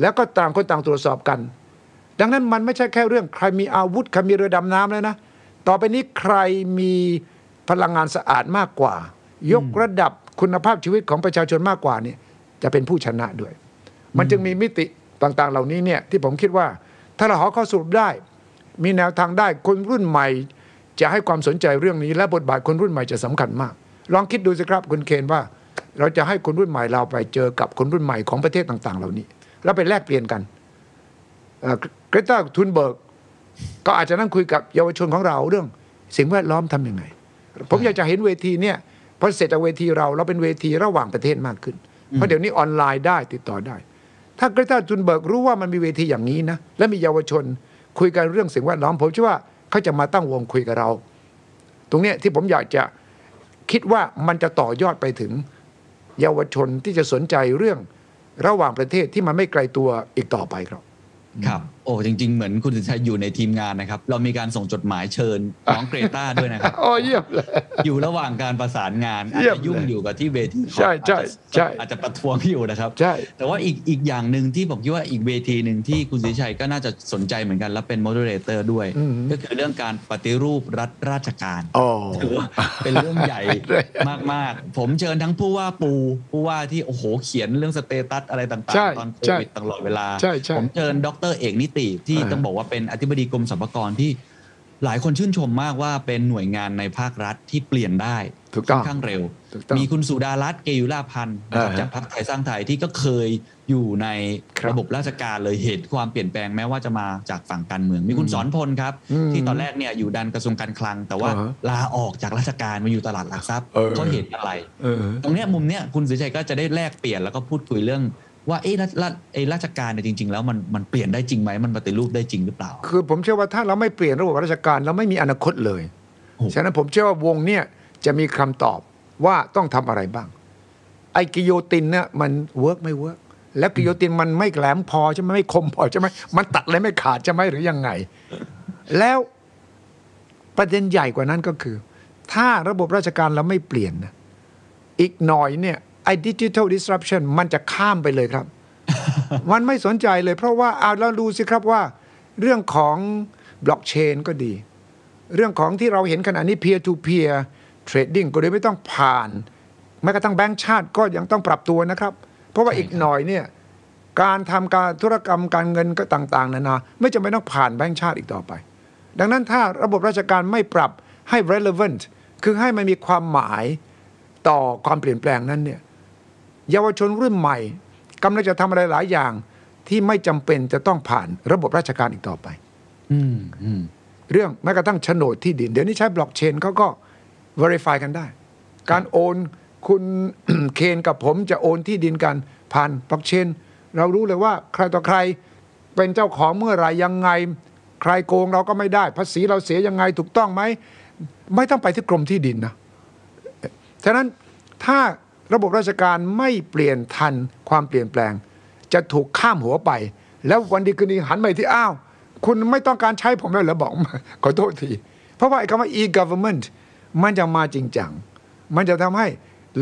แล้วก็ต่างคนต่างตรวจสอบกัน ดังนั้นมันไม่ใช่แค่เรื่องใครมีอาวุธใครมีเรือดำน้ำแล้วนะ ต่อไปนี้ใครมีพลังงานสะอาดมากกว่า ยกระดับคุณภาพชีวิตของประชาชนมากกว่าเนี่ยจะเป็นผู้ชนะด้วย มันจึงมีมิติต่างๆ เหล่านี้เนี่ยที่ผมคิดว่า ถ้าเราหาข้อสรุปได้ มีแนวทางได้คนรุ่นใหม่ จะให้ความสนใจเรื่องนี้ และบทบาทคนรุ่นใหม่จะสำคัญมาก ลองคิดดูสิครับคุณเคนว่า เราจะให้คนรุ่นใหม่เราไปเจอกับคนรุ่นใหม่ของประเทศต่าง ๆ เหล่านี้ แล้วไปแลกเปลี่ยนกันGreta Thunberg ก็อาจจะนั่งคุยกับเยาวชนของเราเรื่อง สิ่งแวดล้อมทำยังไง ผมอยากจะเห็นเวทีเนี่ยพอเสร็จจากเวทีเราเราเป็นเวทีระหว่างประเทศมากขึ้น เพราะเดี๋ยวนี้ออนไลน์ได้ติดต่อได้ ถ้า Greta Thunberg รู้ว่ามันมีเวทีอย่างนี้นะและมีเยาวชนคุยกันเรื่องสิ่งแวดล้อมผมเชื่อว่าเขาจะมาตั้งวงคุยกับเรา ตรงเนี้ยที่ผมอยากจะคิดว่ามันจะต่อยอดไปถึง เยาวชนที่จะสนใจเรื่องระหว่างประเทศที่มันไม่ไกลตัวอีกต่อไปครับ ครับ โอ้จริง ๆ เหมือนคุณสุทธิชัยอยู่ในทีมงานนะครับ เรามีการส่งจดหมายเชิญน้อง Greta ด้วยนะครับโอ้เยี่ยมเลยอยู่ระหว่างการประสานงานอาจเยี่ยมจะยุ่งเลยอยู่กับที่เวทีใช่ใช่ใช่อาจจะประท้วงอยู่นะครับใช่แต่ว่าอีกอีกอย่างหนึ่งที่ผมคิดว่าอีกเวทีหนึ่งที่คุณสุทธิชัยก็น่าจะสนใจเหมือนกันและเป็น moderator ด้วยอืมก็คือเรื่องการปฏิรูปรัฐราชการโอ้ถือว่าเป็นเรื่องใหญ่เลยมากๆ ผมเชิญทั้งผู้ว่าปูผู้ว่าที่โอ้โหเขียนเรื่องสเตตัสอะไรต่างใช่ๆตอนโคใช่วิดตลอดเวลาใช่ใช่ผมเชิญดรเอกนิติที่เออต้องบอกว่าเป็นอธิบดีกรมสรรพากรที่หลายคนชื่นชมมากว่าเป็นหน่วยงานในภาครัฐที่เปลี่ยนได้ถูกต้องค่อนข้างเร็วถูกต้องมีคุณสุดารัตน์เกยุราพันธ์นะครับอ่าฮะจากพรรคไทยสร้างไทยที่ก็เคยอยู่ในครับระบบราชการเลยเห็นความเปลี่ยนแปลงแม้ว่าจะมาจากฝั่งการเมือง มีคุณสอนพลครับอืมที่ตอนแรกเนี่ยอยู่ดันกระทรวงการคลัง แต่ว่าอ่าฮะลาออกจากราชการมาอยู่ตลาดหลักทรัพย์เออก็เห็นอะไรเออตรงเนี้ยมุมเนี้ยคุณสุทธิชัยก็จะได้แลกเปลี่ยนแล้วก็พูดคุยเรื่อง ว่าเอ๊ะรัฐรัฐไอ้ราชการเนี่ยจริง ๆ แล้วมันมันเปลี่ยนได้จริงไหมมันปฏิรูปได้จริงหรือเปล่า คือผมเชื่อว่าถ้าเราไม่เปลี่ยนระบบราชการเราไม่มีอนาคตเลยโอ้ฉะนั้นผมเชื่อว่าวงเนี่ยจะมีคำตอบว่าต้องทำอะไรบ้าง ไอ้ guillotine เนี่ยมัน work ไม่ work แล้ว guillotine มันไม่แหลมพอใช่ไหมไม่คมพอใช่ไหมมันตัดอะไรไม่ขาดใช่ไหมหรือยังไง แล้วประเด็นใหญ่กว่านั้นก็คือ ถ้าระบบราชการเราไม่เปลี่ยนนะอีกหน่อยเนี่ย ไอ้ดิจิทัล disruption มันจะข้ามไปเลยครับ มันไม่สนใจเลย เพราะว่าเอาแล้วดูสิครับว่า เรื่องของบล็อกเชนก็ดี เรื่องของที่เราเห็นขณะนี้ peer to peer trading ก็เลยไม่ต้องผ่านแม้กระทั่งแบงก์ชาติก็ยังต้องปรับตัวนะครับ เพราะว่าใช่อีกหน่อยเนี่ยการทำการธุรกรรมการเงินก็ต่างๆนานาไม่จำเป็นต้องผ่านแบงก์ชาติอีกต่อไป ดังนั้นถ้าระบบราชการไม่ปรับให้ relevant คือให้มันมีความหมายต่อความเปลี่ยนแปลงนั้นเนี่ย เยาวชนรุ่นใหม่กำลังจะทำอะไรหลายอย่าง ที่ไม่จำเป็นจะต้องผ่านระบบราชการอีกต่อไปอืมอืมเรื่องแม้กระทั่งโฉนดที่ดิน เดี๋ยวนี้ใช้บล็อกเชนเขาก็ verify กันได้ การโอนคุณเคนกับผมจะโอนที่ดินกันผ่านบล็อกเชนเรารู้เลยว่าใครต่อใครเป็นเจ้าของเมื่อไหรยังไง ใครโกงเราก็ไม่ได้ ภาษีเราเสียยังไงถูกต้องไหม ไม่ต้องไปที่กรมที่ดินนะ ฉะนั้นถ้า ระบบราชการไม่เปลี่ยนทันความเปลี่ยนแปลง จะถูกข้ามหัวไป แล้ววันดีคืนดีหันไปที่อ้าว คุณไม่ต้องการใช้ผมแล้วเหรอบอกขอโทษที เพราะว่าไอ้คำว่า e-government มันจะมาจริงจัง มันจะทำให้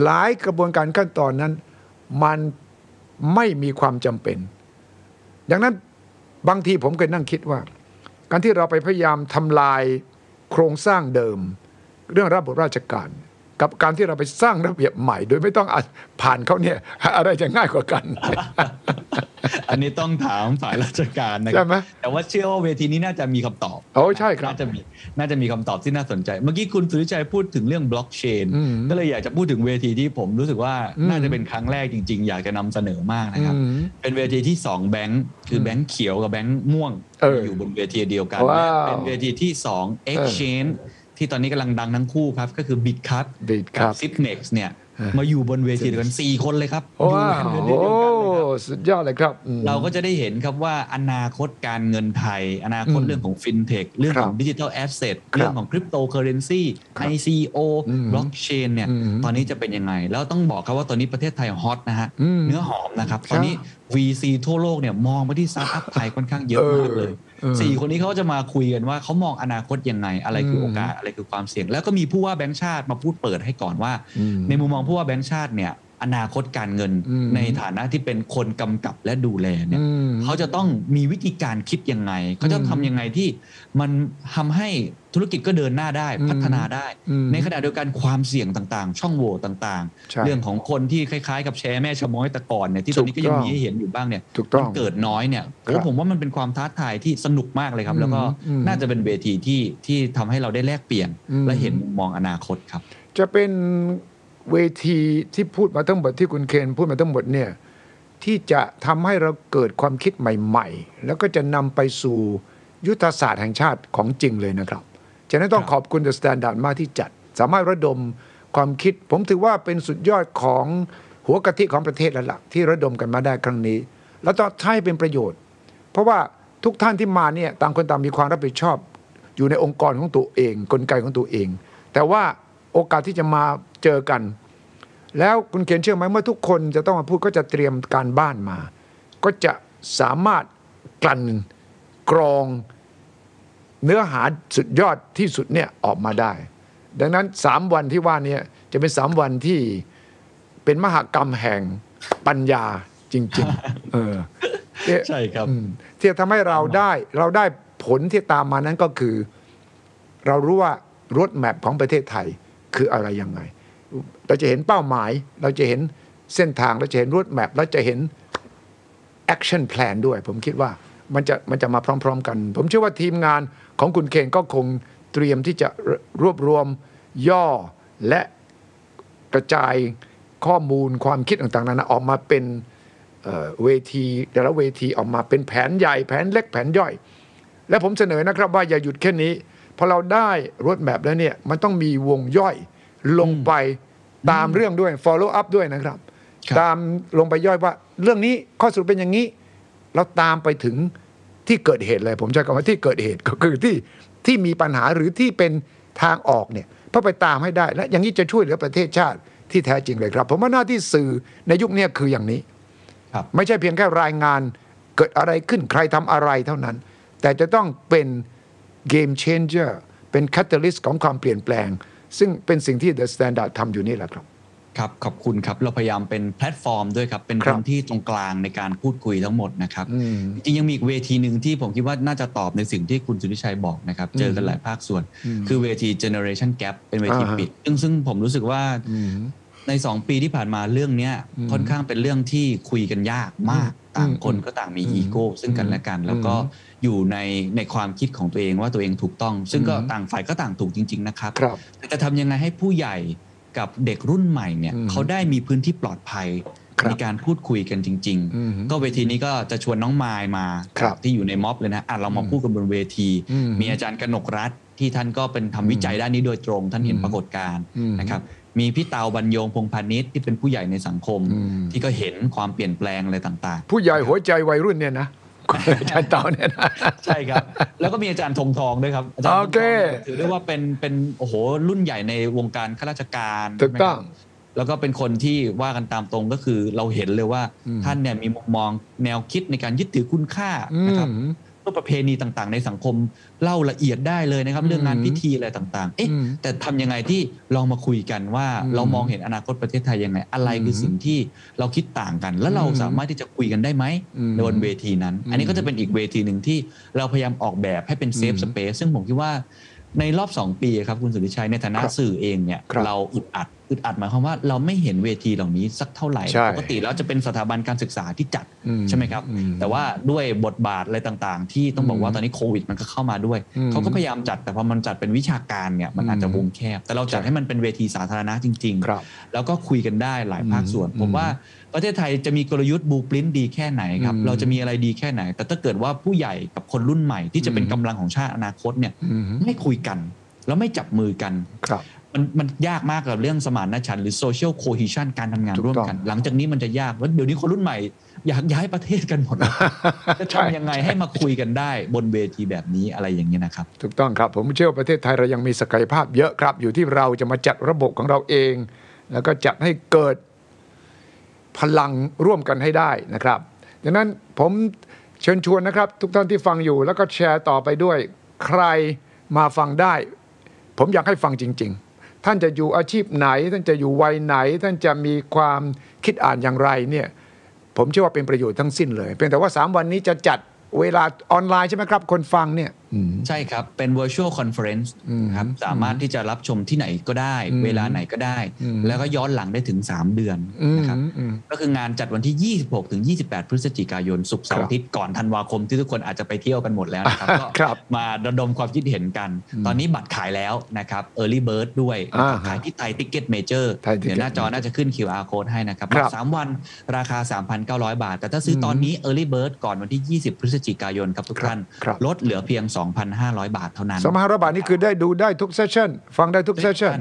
หลายกระบวนการขั้นตอนนั้น มันไม่มีความจำเป็น ดังนั้นบางทีผมเคยนั่งคิดว่า การที่เราไปพยายามทำลายโครงสร้างเดิม เรื่องระบบราชการ กับการที่เราไปสร้างระเบียบใหม่ โดยไม่ต้องอะผ่านเขาเนี่ยอะไรจะง่ายกว่ากัน อันนี้ต้องถามฝ่ายราชการนะคใช่รัไหมแต่ว่าเชื่อว่าเวทีนี้น่าจะมีคำตอบโอ้ใช่ครับ น่าจะมีน่าจะมีคำตอบที่น่าสนใจ เมื่อกี้คุณสุริชัยพูดถึงเรื่องบล็อกเชนอืมก็เลยอยากจะพูดถึงเวทีที่ผมรู้สึกว่าอืมน่าจะเป็นครั้งแรกจริง ๆ อยากจะนำเสนอมากนะครับอืมเป็นเวทีที่สองแบงค์คือแบงค์เขียวกับแบงค์ม่วงเอออยู่บนเวทีเดียวกันว้าวและเป็นเวทีที่สอง exchange ที่ตอนนี้กำลังดังทั้งคู่ครับ ก็คือ Bitkub Bitkub กับ Zipmex เนี่ยมาอยู่บนเวทีเดียวกัน 4 คนเลยครับอยู่ว้าบนวเวทีเดียวกันเลยครับโอ้สุดยอดเลยครับอืม เราก็จะได้เห็นครับว่าอนาคตการเงินไทย อนาคตอืมเรื่องของฟินเทคเรื่องของครับ digital asset ครับเรื่องของคริปโตเคอเรนซีครับ ICO อืมบล็อกเชนเนี่ย อืมตอนนี้จะเป็นยังไง แล้วต้องบอกครับว่าตอนนี้ประเทศไทย hot นะฮะ อืมเนื้อหอมนะครับ ตอนนี้ VC ทั่วโลกเนี่ยมองไปที่สตาร์ทอัพไทยค่อนข้างเยอะมากเลย เออ สี่คนนี้เขาจะมาคุยกันว่าเขามองอนาคตยังไง อะไรคือโอกาสอะไรคือความเสี่ยง แล้วก็มีผู้ว่าแบงค์ชาติมาพูดเปิดให้ก่อนว่าอืมในมุมมองผู้ว่าแบงค์ชาติเนี่ย อนาคตการเงินอืมในฐานะที่เป็นคนกำกับและดูแลเนี่ยอืมเขาจะต้องมีวิธีการคิดยังไงเขาจะทำยังไงที่มันทำให้ธุรกิจก็เดินหน้าได้อืมพัฒนาได้อืมในขณะเดียวกันความเสี่ยงต่างๆ ช่องโหว่ต่างใช่ๆเรื่องของคนที่คล้ายๆ กับแชร์แม่ชะม้อยแต่ก่อนเนี่ยที่ตอนนี้ก็ยังมีให้เห็นอยู่บ้างเนี่ยถูกต้องมันเกิดน้อยเนี่ยครัโอ้บผมว่ามันเป็นความท้าทายที่สนุกมากเลยครับอืมแล้วก็อืมน่าจะเป็นเวทีที่ที่ทำให้เราได้แลกเปลี่ยนอืมและเห็นมุมมองอนาคตครับ จะเป็น เวทีที่พูดมาทั้งหมดที่คุณเคนพูดมาทั้งหมดเนี่ยที่จะทำให้เราเกิดความคิดใหม่ ๆ แล้วก็จะนำไปสู่ยุทธศาสตร์แห่งชาติของจริงเลยนะครับฉะนั้นต้องครับขอบคุณ The Standard มากที่จัด สามารถระดมความคิด ผมถือว่าเป็นสุดยอดของหัวกะทิของประเทศแล้วล่ะที่ระดมกันมาได้ครั้งนี้ แล้วต้องใช้เป็นประโยชน์ เพราะว่าทุกท่านที่มาเนี่ยต่างคนต่างมีความรับผิดชอบ อยู่ในองค์กรของตัวเอง กลไกของตัวเอง แต่ว่าโอกาสที่จะมา เจอกัน แล้วคุณเขียนเชื่อไหมเมื่อทุกคนจะต้องมาพูดก็จะเตรียมการบ้านมา ก็จะสามารถกลั่นกรองเนื้อหาสุดยอดที่สุดเนี่ยออกมาได้ ดังนั้นสามวันที่ว่าเนี่ยจะเป็นสามวันที่เป็นมหากรรมแห่งปัญญาจริง ๆ เออเนี่ยใช่ครับอืมที่จะทำให้เราได้เราได้ผลที่ตามมานั้นก็คือ เรารู้ว่ารถแมพของประเทศไทยคืออะไรยังไง เราจะเห็นเป้าหมาย เราจะเห็นเส้นทาง เราจะเห็น roadmap เราจะเห็น action plan ด้วย ผมคิดว่ามันจะมันจะมาพร้อม ๆ กัน ผมเชื่อว่าทีมงานของคุณเคนก็คงเตรียมที่จะรวบรวมย่อและกระจายข้อมูลความคิดต่างๆ นั้นออกมาเป็นเอ่อเวทีแต่ละเวทีออกมาเป็นแผนใหญ่แผนเล็กแผนย่อย และผมเสนอนะครับว่าอย่าหยุดแค่นี้พอเราได้ roadmap แล้วเนี่ยมันต้องมีวงย่อยลงไป ตามเรื่องด้วย follow up ด้วยนะครับครับ ตามลงไปย่อยว่า เรื่องนี้ข้อสรุปเป็นอย่างนี้ เราตามไปถึงที่เกิดเหตุเลย ผมใช้คำว่าที่เกิดเหตุก็คือที่ที่มีปัญหาหรือที่เป็นทางออกเนี่ยเพื่อไปตามให้ได้ และอย่างนี้จะช่วยเหลือประเทศชาติที่แท้จริงเลยครับ ผมว่าหน้าที่สื่อในยุคเนี้ยคืออย่างนี้ครับไม่ใช่เพียงแค่รายงานเกิดอะไรขึ้นใครทำอะไรเท่านั้น แต่จะต้องเป็นเกม changer เป็น catalyst ของความเปลี่ยนแปลง ซึ่งเป็นสิ่งที่ The Standard ทำอยู่นี่แหละครับครับขอบคุณครับเราพยายามเป็นแพลตฟอร์มด้วยครับ เป็นครับพื้นที่ตรงกลางในการพูดคุยทั้งหมดนะครับอืมจริงๆยังมีอีกเวทีหนึ่งที่ผมคิดว่าน่าจะตอบในสิ่งที่คุณสุริชัยบอกนะครับ เจอกันหลายภาคส่วน คือเวที Generation Gap เป็นเวทีอ่าฮะปิด ซึ่งซึ่งผมรู้สึกว่าใน 2 ปีที่ผ่านมาเรื่องเนี้ยค่อนข้างเป็นเรื่องที่คุยกันยากมาก ต่างคนก็ต่างมีอีโก้ซึ่งกันและกัน แล้วก็ อยู่ในในความคิดของตัวเองว่าตัวเองถูกต้อง ซึ่งก็ต่างฝ่ายก็ต่างถูกจริง ๆ นะครับครับแต่จะทำยังไงให้ผู้ใหญ่กับเด็กรุ่นใหม่เนี่ยอืมเขาได้มีพื้นที่ปลอดภัยครับในการพูดคุยกันจริงอืมๆก็เวทีนี้ก็จะชวนน้องมายมาครับที่อยู่ในม็อบเลยนะอะเรามาพูดกันบนเวทีอืมมีอาจารย์กนกรัฐที่ท่านก็เป็นทำวิจัยด้านนี้โดยตรง ท่านเห็นอืมปรากฏการณ์อืมนะครับมีพี่เตาบรรยงพงพาณิชย์ที่เป็นผู้ใหญ่ในสังคมอืมที่ก็เห็นความเปลี่ยนแปลงอะไรต่าง ๆ ผู้ใหญ่หัวใจวัยรุ่นเนี่ยนะ อาจารย์เต่าเนี่ยนะ ใช่ครับ แล้วก็มีอาจารย์ธงทองด้วยครับอาจารย์ธงโอทเคองเนี่ยถือได้ว่าเป็นเป็นโอ้โหรุ่นใหญ่ในวงการข้าราชการถูกต้องใช่ไหมครับแล้วก็เป็นคนที่ว่ากันตามตรงก็คือเราเห็นเลยว่าอืม ท่านเนี่ยมีมุมมองแนวคิดในการยึดถือคุณค่าอืนะครับมรู ปประเพณีต่างๆ ในสังคมเล่าละเอียดได้เลยนะครับ เรื่องงานพิธีอะไรต่าง ๆ เอ๊ะอืมแต่ทำยังไงที่ลองมาคุยกันว่าอืมเรามองเห็นอนาคตประเทศไทยยังไง อะไรคืออืมสิ่งที่เราคิดต่างกัน แล้วเราอืมสามารถที่จะคุยกันได้ไหมอืมในบนเวทีนั้นอืมอันนี้ก็จะเป็นอีกเวทีหนึ่งที่เราพยายามออกแบบให้เป็นเซฟอืมสเปซซึ่งผมคิดว่า ในรอบ 2 ปีครับคุณสุริชัยในฐานะครับสื่อเองเนี่ยครับเราอึดอัดอึดอัดหมายความว่าเราไม่เห็นเวทีเหล่านี้สักเท่าไหร่ใช่ปกติแล้วจะเป็นสถาบันการศึกษาที่จัดอืมใช่ไหมครับอืมแต่ว่าด้วยบทบาทอะไรต่างๆ ที่ต้องบอกว่าอืมตอนนี้โควิดมันก็เข้ามาด้วยอืมเขาก็พยายามจัดแต่พอมันจัดเป็นวิชาการเนี่ยมันอาจจะอืมวงแคบ แต่เราจัดใช่ให้มันเป็นเวทีสาธารณะจริงครับๆแล้วก็คุยกันได้หลายภาคส่วนอืมผมว่าประเทศไทยจะมีกลยุทธ์บูปรินดีแค่ไหนครับอืมเราจะมีอะไรดีแค่ไหน แต่ถ้าเกิดว่าผู้ใหญ่กับคนรุ่นใหม่ที่จะเป็นอืมกำลังของชาติอนาคตเนี่ยอืมไม่คุยกัน แล้วไม่จับมือกันครับมันมันยากมากกับเรื่องสมานฉันท์หรือ social cohesion การทำงานถูกร่วมต้องกัน หลังจากนี้มันจะยากแล้วเดี๋ยวนี้คนรุ่นใหม่ อยากย้ายประเทศกันหมดจะใช่ทำยังไงให้มาคุยกันได้บนเวทีแบบนี้อะไรอย่างนี้ยนะครับ ถูกต้องครับ ผมเชื่อว่าประเทศไทยเรายังมีศักยภาพเยอะครับ อยู่ที่เราจะมาจัดระบบของเราเอง แล้วก็จัดให้เกิด พลังร่วมกันให้ได้นะครับดังนั้นผมเชิญชวนนะครับ ทุกท่านที่ฟังอยู่ แล้วก็แชร์ต่อไปด้วย ใครมาฟังได้ ผมอยากให้ฟังจริง ๆ ท่านจะอยู่อาชีพไหน ท่านจะอยู่วัยไหน ท่านจะมีความคิดอ่านอย่างไรเนี่ยผมเชื่อว่าเป็นประโยชน์ทั้งสิ้นเลยเพียงแต่ว่า 3 วันนี้จะจัดเวลาออนไลน์ใช่ไหมครับ คนฟังเนี่ย ใช่ครับ เป็น virtual conference อืมครับสามารถที่จะรับชมที่ไหนก็ได้อืมเวลาไหนก็ได้อืมแล้วก็ย้อนหลังได้ถึง 3 เดือนอืมนะครับอืมก็คืองานจัดวันที่ 26 ถึง 28 พฤศจิกายนศุกร์เสาร์ครับอาทิตย์ก่อนธันวาคมที่ทุกคนอาจจะไปเที่ยวกันหมดแล้วนะครับก็ครับมาระดมความคิดเห็นกัน ตอนนี้บัตรขายแล้วนะครับ Early Bird ด้วยนะครับอ่าฮะขายที่ไทย Ticket Major ไทย Ticket เดี๋ยวหน้าจอน่าจะขึ้น QR code ให้นะครับครับสามวันราคา 3,900 บาท แต่ถ้าซื้อตอนนี้ Early Bird ก่อนวันที่ 20 พฤศจิกายนครับทุกท่านครับลดเหลือเพียง2,500 บาทเท่านั้นสมหารบาทนี่คือได้ดูได้ทุก session ฟังได้ทุก session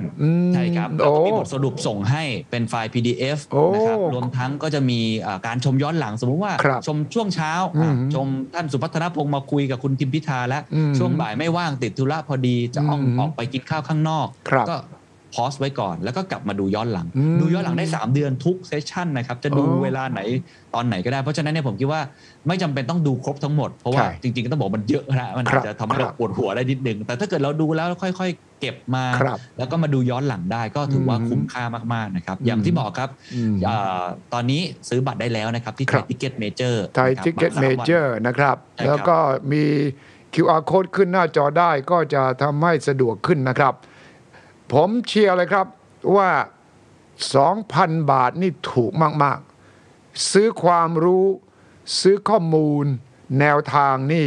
ใช่ครับแล้วโอ้ก็มีบทสรุปส่งให้เป็นไฟล์ PDF โอ้นะครับรวมทั้งก็จะมีอ่าการชมย้อนหลังสมมุติว่าครับชมช่วงเช้าอะอืมชมท่านสุพัฒนพงศ์มาคุยกับคุณทิมพิธาแล้วอืมช่วงบ่ายไม่ว่างติดธุระพอดีจะอ้องอืมออกไปกินข้าวข้างนอกครับก็ pause ไว้ก่อน แล้วก็กลับมาดูย้อนหลังอืมดูย้อนหลังได้ 3 เดือนทุก session นะครับ จะดูโอ้เวลาไหนตอนไหนก็ได้ เพราะฉะนั้นเนี่ยผมคิดว่าไม่จำเป็นต้องดูครบทั้งหมด เพราะว่าใช่จริงๆ ก็ต้องบอกมันเยอะนะมันครัอาบจจะทำให้เราครับปวดหัวได้นิดนึง แต่ถ้าเกิดเราดูแล้วค่อย ๆ เก็บมาครับแล้วก็มาดูย้อนหลังได้ก็ถือว่าอืมคุ้มค่ามากๆนะครับอืมอย่างที่บอกครับอืมอ่าตอนนี้ซื้อบัตรได้แล้วนะครับที่ไทครัยบทิเก็ตเมเจอร์ไทยทิกเก็ตเมเจอร์นะครับใช่ครับ แล้วก็มี QR code ขึ้นหน้าจอได้ก็จะทำให้สะดวกขึ้นนะครับ ผมเชียร์เลยครับว่า 2,000 บาทนี่ถูกมาก ๆ ซื้อความรู้ซื้อข้อมูล แนวทางนี่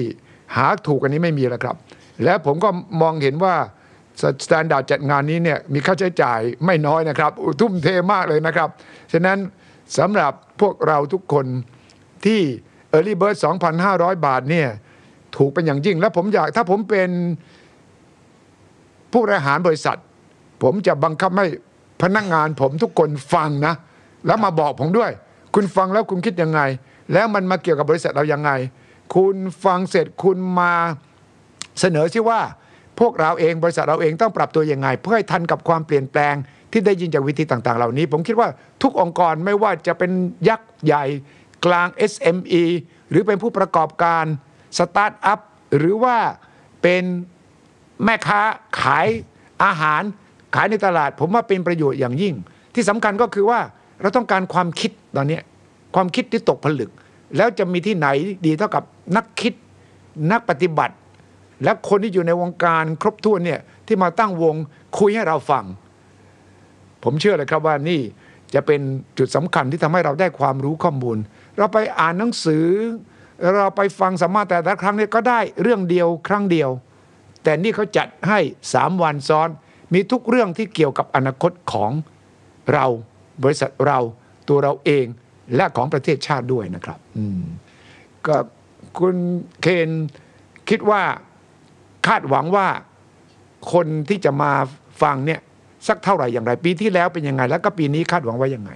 หาถูกอันนี้ไม่มีแล้วครับ และผมก็มองเห็นว่า Standard จัดงานนี้เนี่ยมีค่าใช้จ่ายไม่น้อยนะครับ ทุ่มเทมากเลยนะครับ ฉะนั้นสำหรับพวกเราทุกคนที่ Early Bird 2,500 บาทเนี่ยถูกเป็นอย่างยิ่ง และผมอยากถ้าผมเป็นผู้บริหารบริษัท ผมจะบังคับให้พนักงานผมทุกคนฟังนะ แล้วมาบอกผมด้วย คุณฟังแล้วคุณคิดยังไง แล้วมันมาเกี่ยวกับบริษัทเรายังไง คุณฟังเสร็จคุณมาเสนอที่ว่า พวกเราเองบริษัทเราเองต้องปรับตัวยังไง เพื่อให้ทันกับความเปลี่ยนแปลงที่ได้ยินจากวิธีต่างๆ เหล่านี้ ผมคิดว่าทุกองค์กรไม่ว่าจะเป็นยักษ์ใหญ่กลาง SME หรือเป็นผู้ประกอบการสตาร์ทอัพหรือว่าเป็นแม่ค้าขายอาหาร ขายในตลาด ผมว่าเป็นประโยชน์อย่างยิ่ง ที่สำคัญก็คือว่าเราต้องการความคิดตอนนี้ความคิดที่ตกผลึก แล้วจะมีที่ไหนดีเท่ากับนักคิดนักปฏิบัติ และคนที่อยู่ในวงการครบถ้วนเนี่ยที่มาตั้งวงคุยให้เราฟัง ผมเชื่อเลยครับว่านี่จะเป็นจุดสำคัญที่ทำให้เราได้ความรู้ข้อมูล เราไปอ่านหนังสือ เราไปฟังสัมมาแต่ละครั้งเนี่ยก็ได้เรื่องเดียวครั้งเดียว แต่นี่เขาจัดให้สามวันซ้อน มีทุกเรื่องที่เกี่ยวกับอนาคตของเราบริษัทเราตัวเราเองและของประเทศชาติด้วยนะครับอืมก็คุณเคนคิดว่าคาดหวังว่าคนที่จะมาฟังเนี่ยสักเท่าไหร่อย่างไร ปีที่แล้วเป็นยังไง แล้วก็ปีนี้คาดหวังว่ายังไง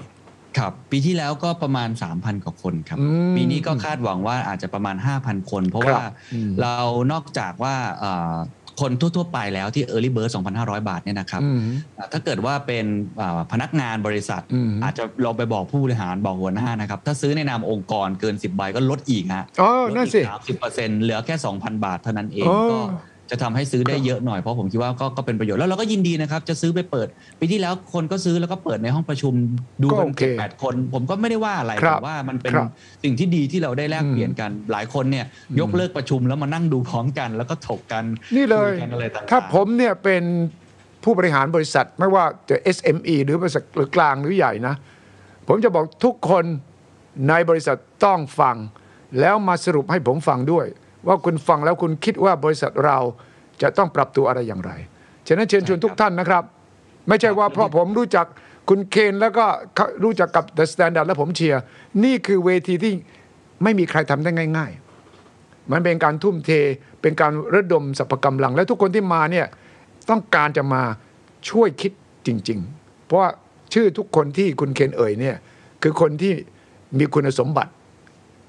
ครับ ปีที่แล้วก็ประมาณ 3,000 กว่าคนครับอืมปีนี้ก็คาดหวังว่าอาจจะประมาณ 5,000 คน เพราะครับว่าอืมเรานอกจากว่าเอ่อ คนทั่ว ๆ ไปแล้วที่ Early Bird 2,500 บาทเนี่ยนะครับอืมอ่าถ้าเกิดว่าเป็นอ่าพนักงานบริษัทอืมอาจจะลองไปบอกผู้บริหารบอกหัวหน้านะครับ ถ้าซื้อในนามองค์กรเกิน 10 ใบก็ลดอีกฮะอ๋อลดนั่นอีสิกสามสิบเปอร์เซ็นต์เหลือแค่ 2,000 บาทเท่านั้นเองอ๋อก็ จะทำให้ซื้อได้เยอะหน่อยเพราะผมคิดว่าก็ก็เป็นประโยชน์แล้วเราก็ยินดีนะครับ จะซื้อไปเปิดปีที่แล้วคนก็ซื้อแล้วก็เปิดในห้องประชุมดูก็กัโอนเคเจ็ดแปดคน ผมก็ไม่ได้ว่าอะไรครับแต่ว่ามันเป็นครับสิ่งที่ดีที่เราได้แลกอืมเปลี่ยนกันหลายคนเนี่ยยกเลิกประชุมแล้วมานั่งดูพร้อมกัน แล้วก็ถกกันนี่เลยคุกันอะไรต่างๆถ้าผมเนี่ยเป็นผู้บริหารบริษัทไม่ว่าจะ SME หรือบริษัทหรือกลางหรือใหญ่นะ ผมจะบอกทุกคนในบริษัทต้องฟัง แล้วมาสรุปให้ผมฟังด้วย ว่าคุณฟังแล้วคุณคิดว่าบริษัทเราจะต้องปรับตัวอะไรอย่างไรฉะนั้นเชิญชวนทุกท่านนะครับ ไม่ใช่ว่าเพราะผมรู้จักคุณเคนแล้วก็รู้จักกับ The Standard แล้วผมเชียร์นี่คือเวทีที่ไม่มีใครทำได้ง่าย ๆ มันเป็นการทุ่มเทเป็นการระดมสรรพกำลัง และทุกคนที่มาเนี่ยต้องการจะมาช่วยคิดจริง ๆ เพราะว่าชื่อทุกคนที่คุณเคนเอ่ยเนี่ยคือคนที่มีคุณสมบัติ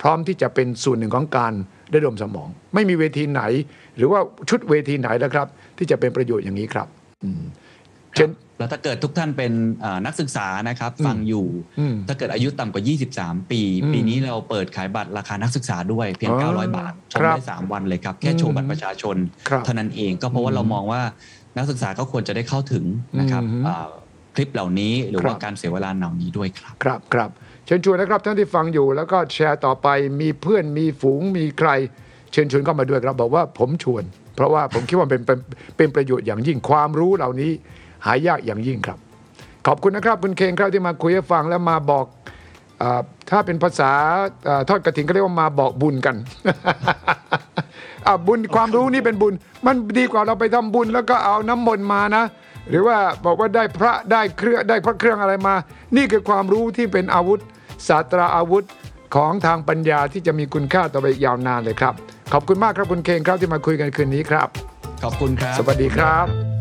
พร้อมที่จะเป็นส่วนหนึ่งของการ ระดมสมอง ไม่มีเวทีไหน หรือว่าชุดเวทีไหนแล้วครับ ที่จะเป็นประโยชน์อย่างนี้ครับอืมเช่นแล้วถ้าเกิดทุกท่านเป็นเอ่อนักศึกษานะครับ ฟังอยู่อืมถ้าเกิดอายุต่ำกว่า 23 ปีอืมปีนี้เราเปิดขายบัตรราคานักศึกษาด้วยเพียงอ๋อ900 บาทชมครับได้ 3 วันเลยครับ แค่โชว์บัตรประชาชนครับเท่านั้นเองก็เพราะว่าเรามองว่านักศึกษาก็ควรจะได้เข้าถึงนะครับอืมอ่าคลิปเหล่านี้หรือครับว่าการเสียเวลาเหล่านี้ด้วยครับ ครับครับ เชิญชวนนะครับท่านที่ฟังอยู่แล้วก็แชร์ต่อไปมีเพื่อนมีฝูงมีใคร เชิญชวนเข้ามาด้วยครับบอกว่าผมชวน เพราะว่าผมคิดว่าเป็นเป็นเป็นประโยชน์อย่างยิ่งความรู้เหล่านี้ หายากอย่างยิ่งครับ ขอบคุณนะครับคุณเคนครับที่มาคุยให้ฟังแล้วมาบอกอถ้าเป็นภาษาอทอดกระถิ่นก็เรียกว่ามาบอกบุญกันบุญความรู้นี่เป็นบุญ มันดีกว่าเราไปทำบุญแล้วก็เอาน้ำมนต์มานะ หรือว่าบอกว่าได้พระได้เครื่องได้พระเครื่องอะไรมา นี่คือความรู้ที่เป็นอาวุธศาสตราอาวุธของทางปัญญาที่จะมีคุณค่าต่อไปอีกยาวนานเลยครับ ขอบคุณมากครับคุณเคนครับที่มาคุยกันคืนนี้ครับ ขอบคุณครับ สวัสดีครับ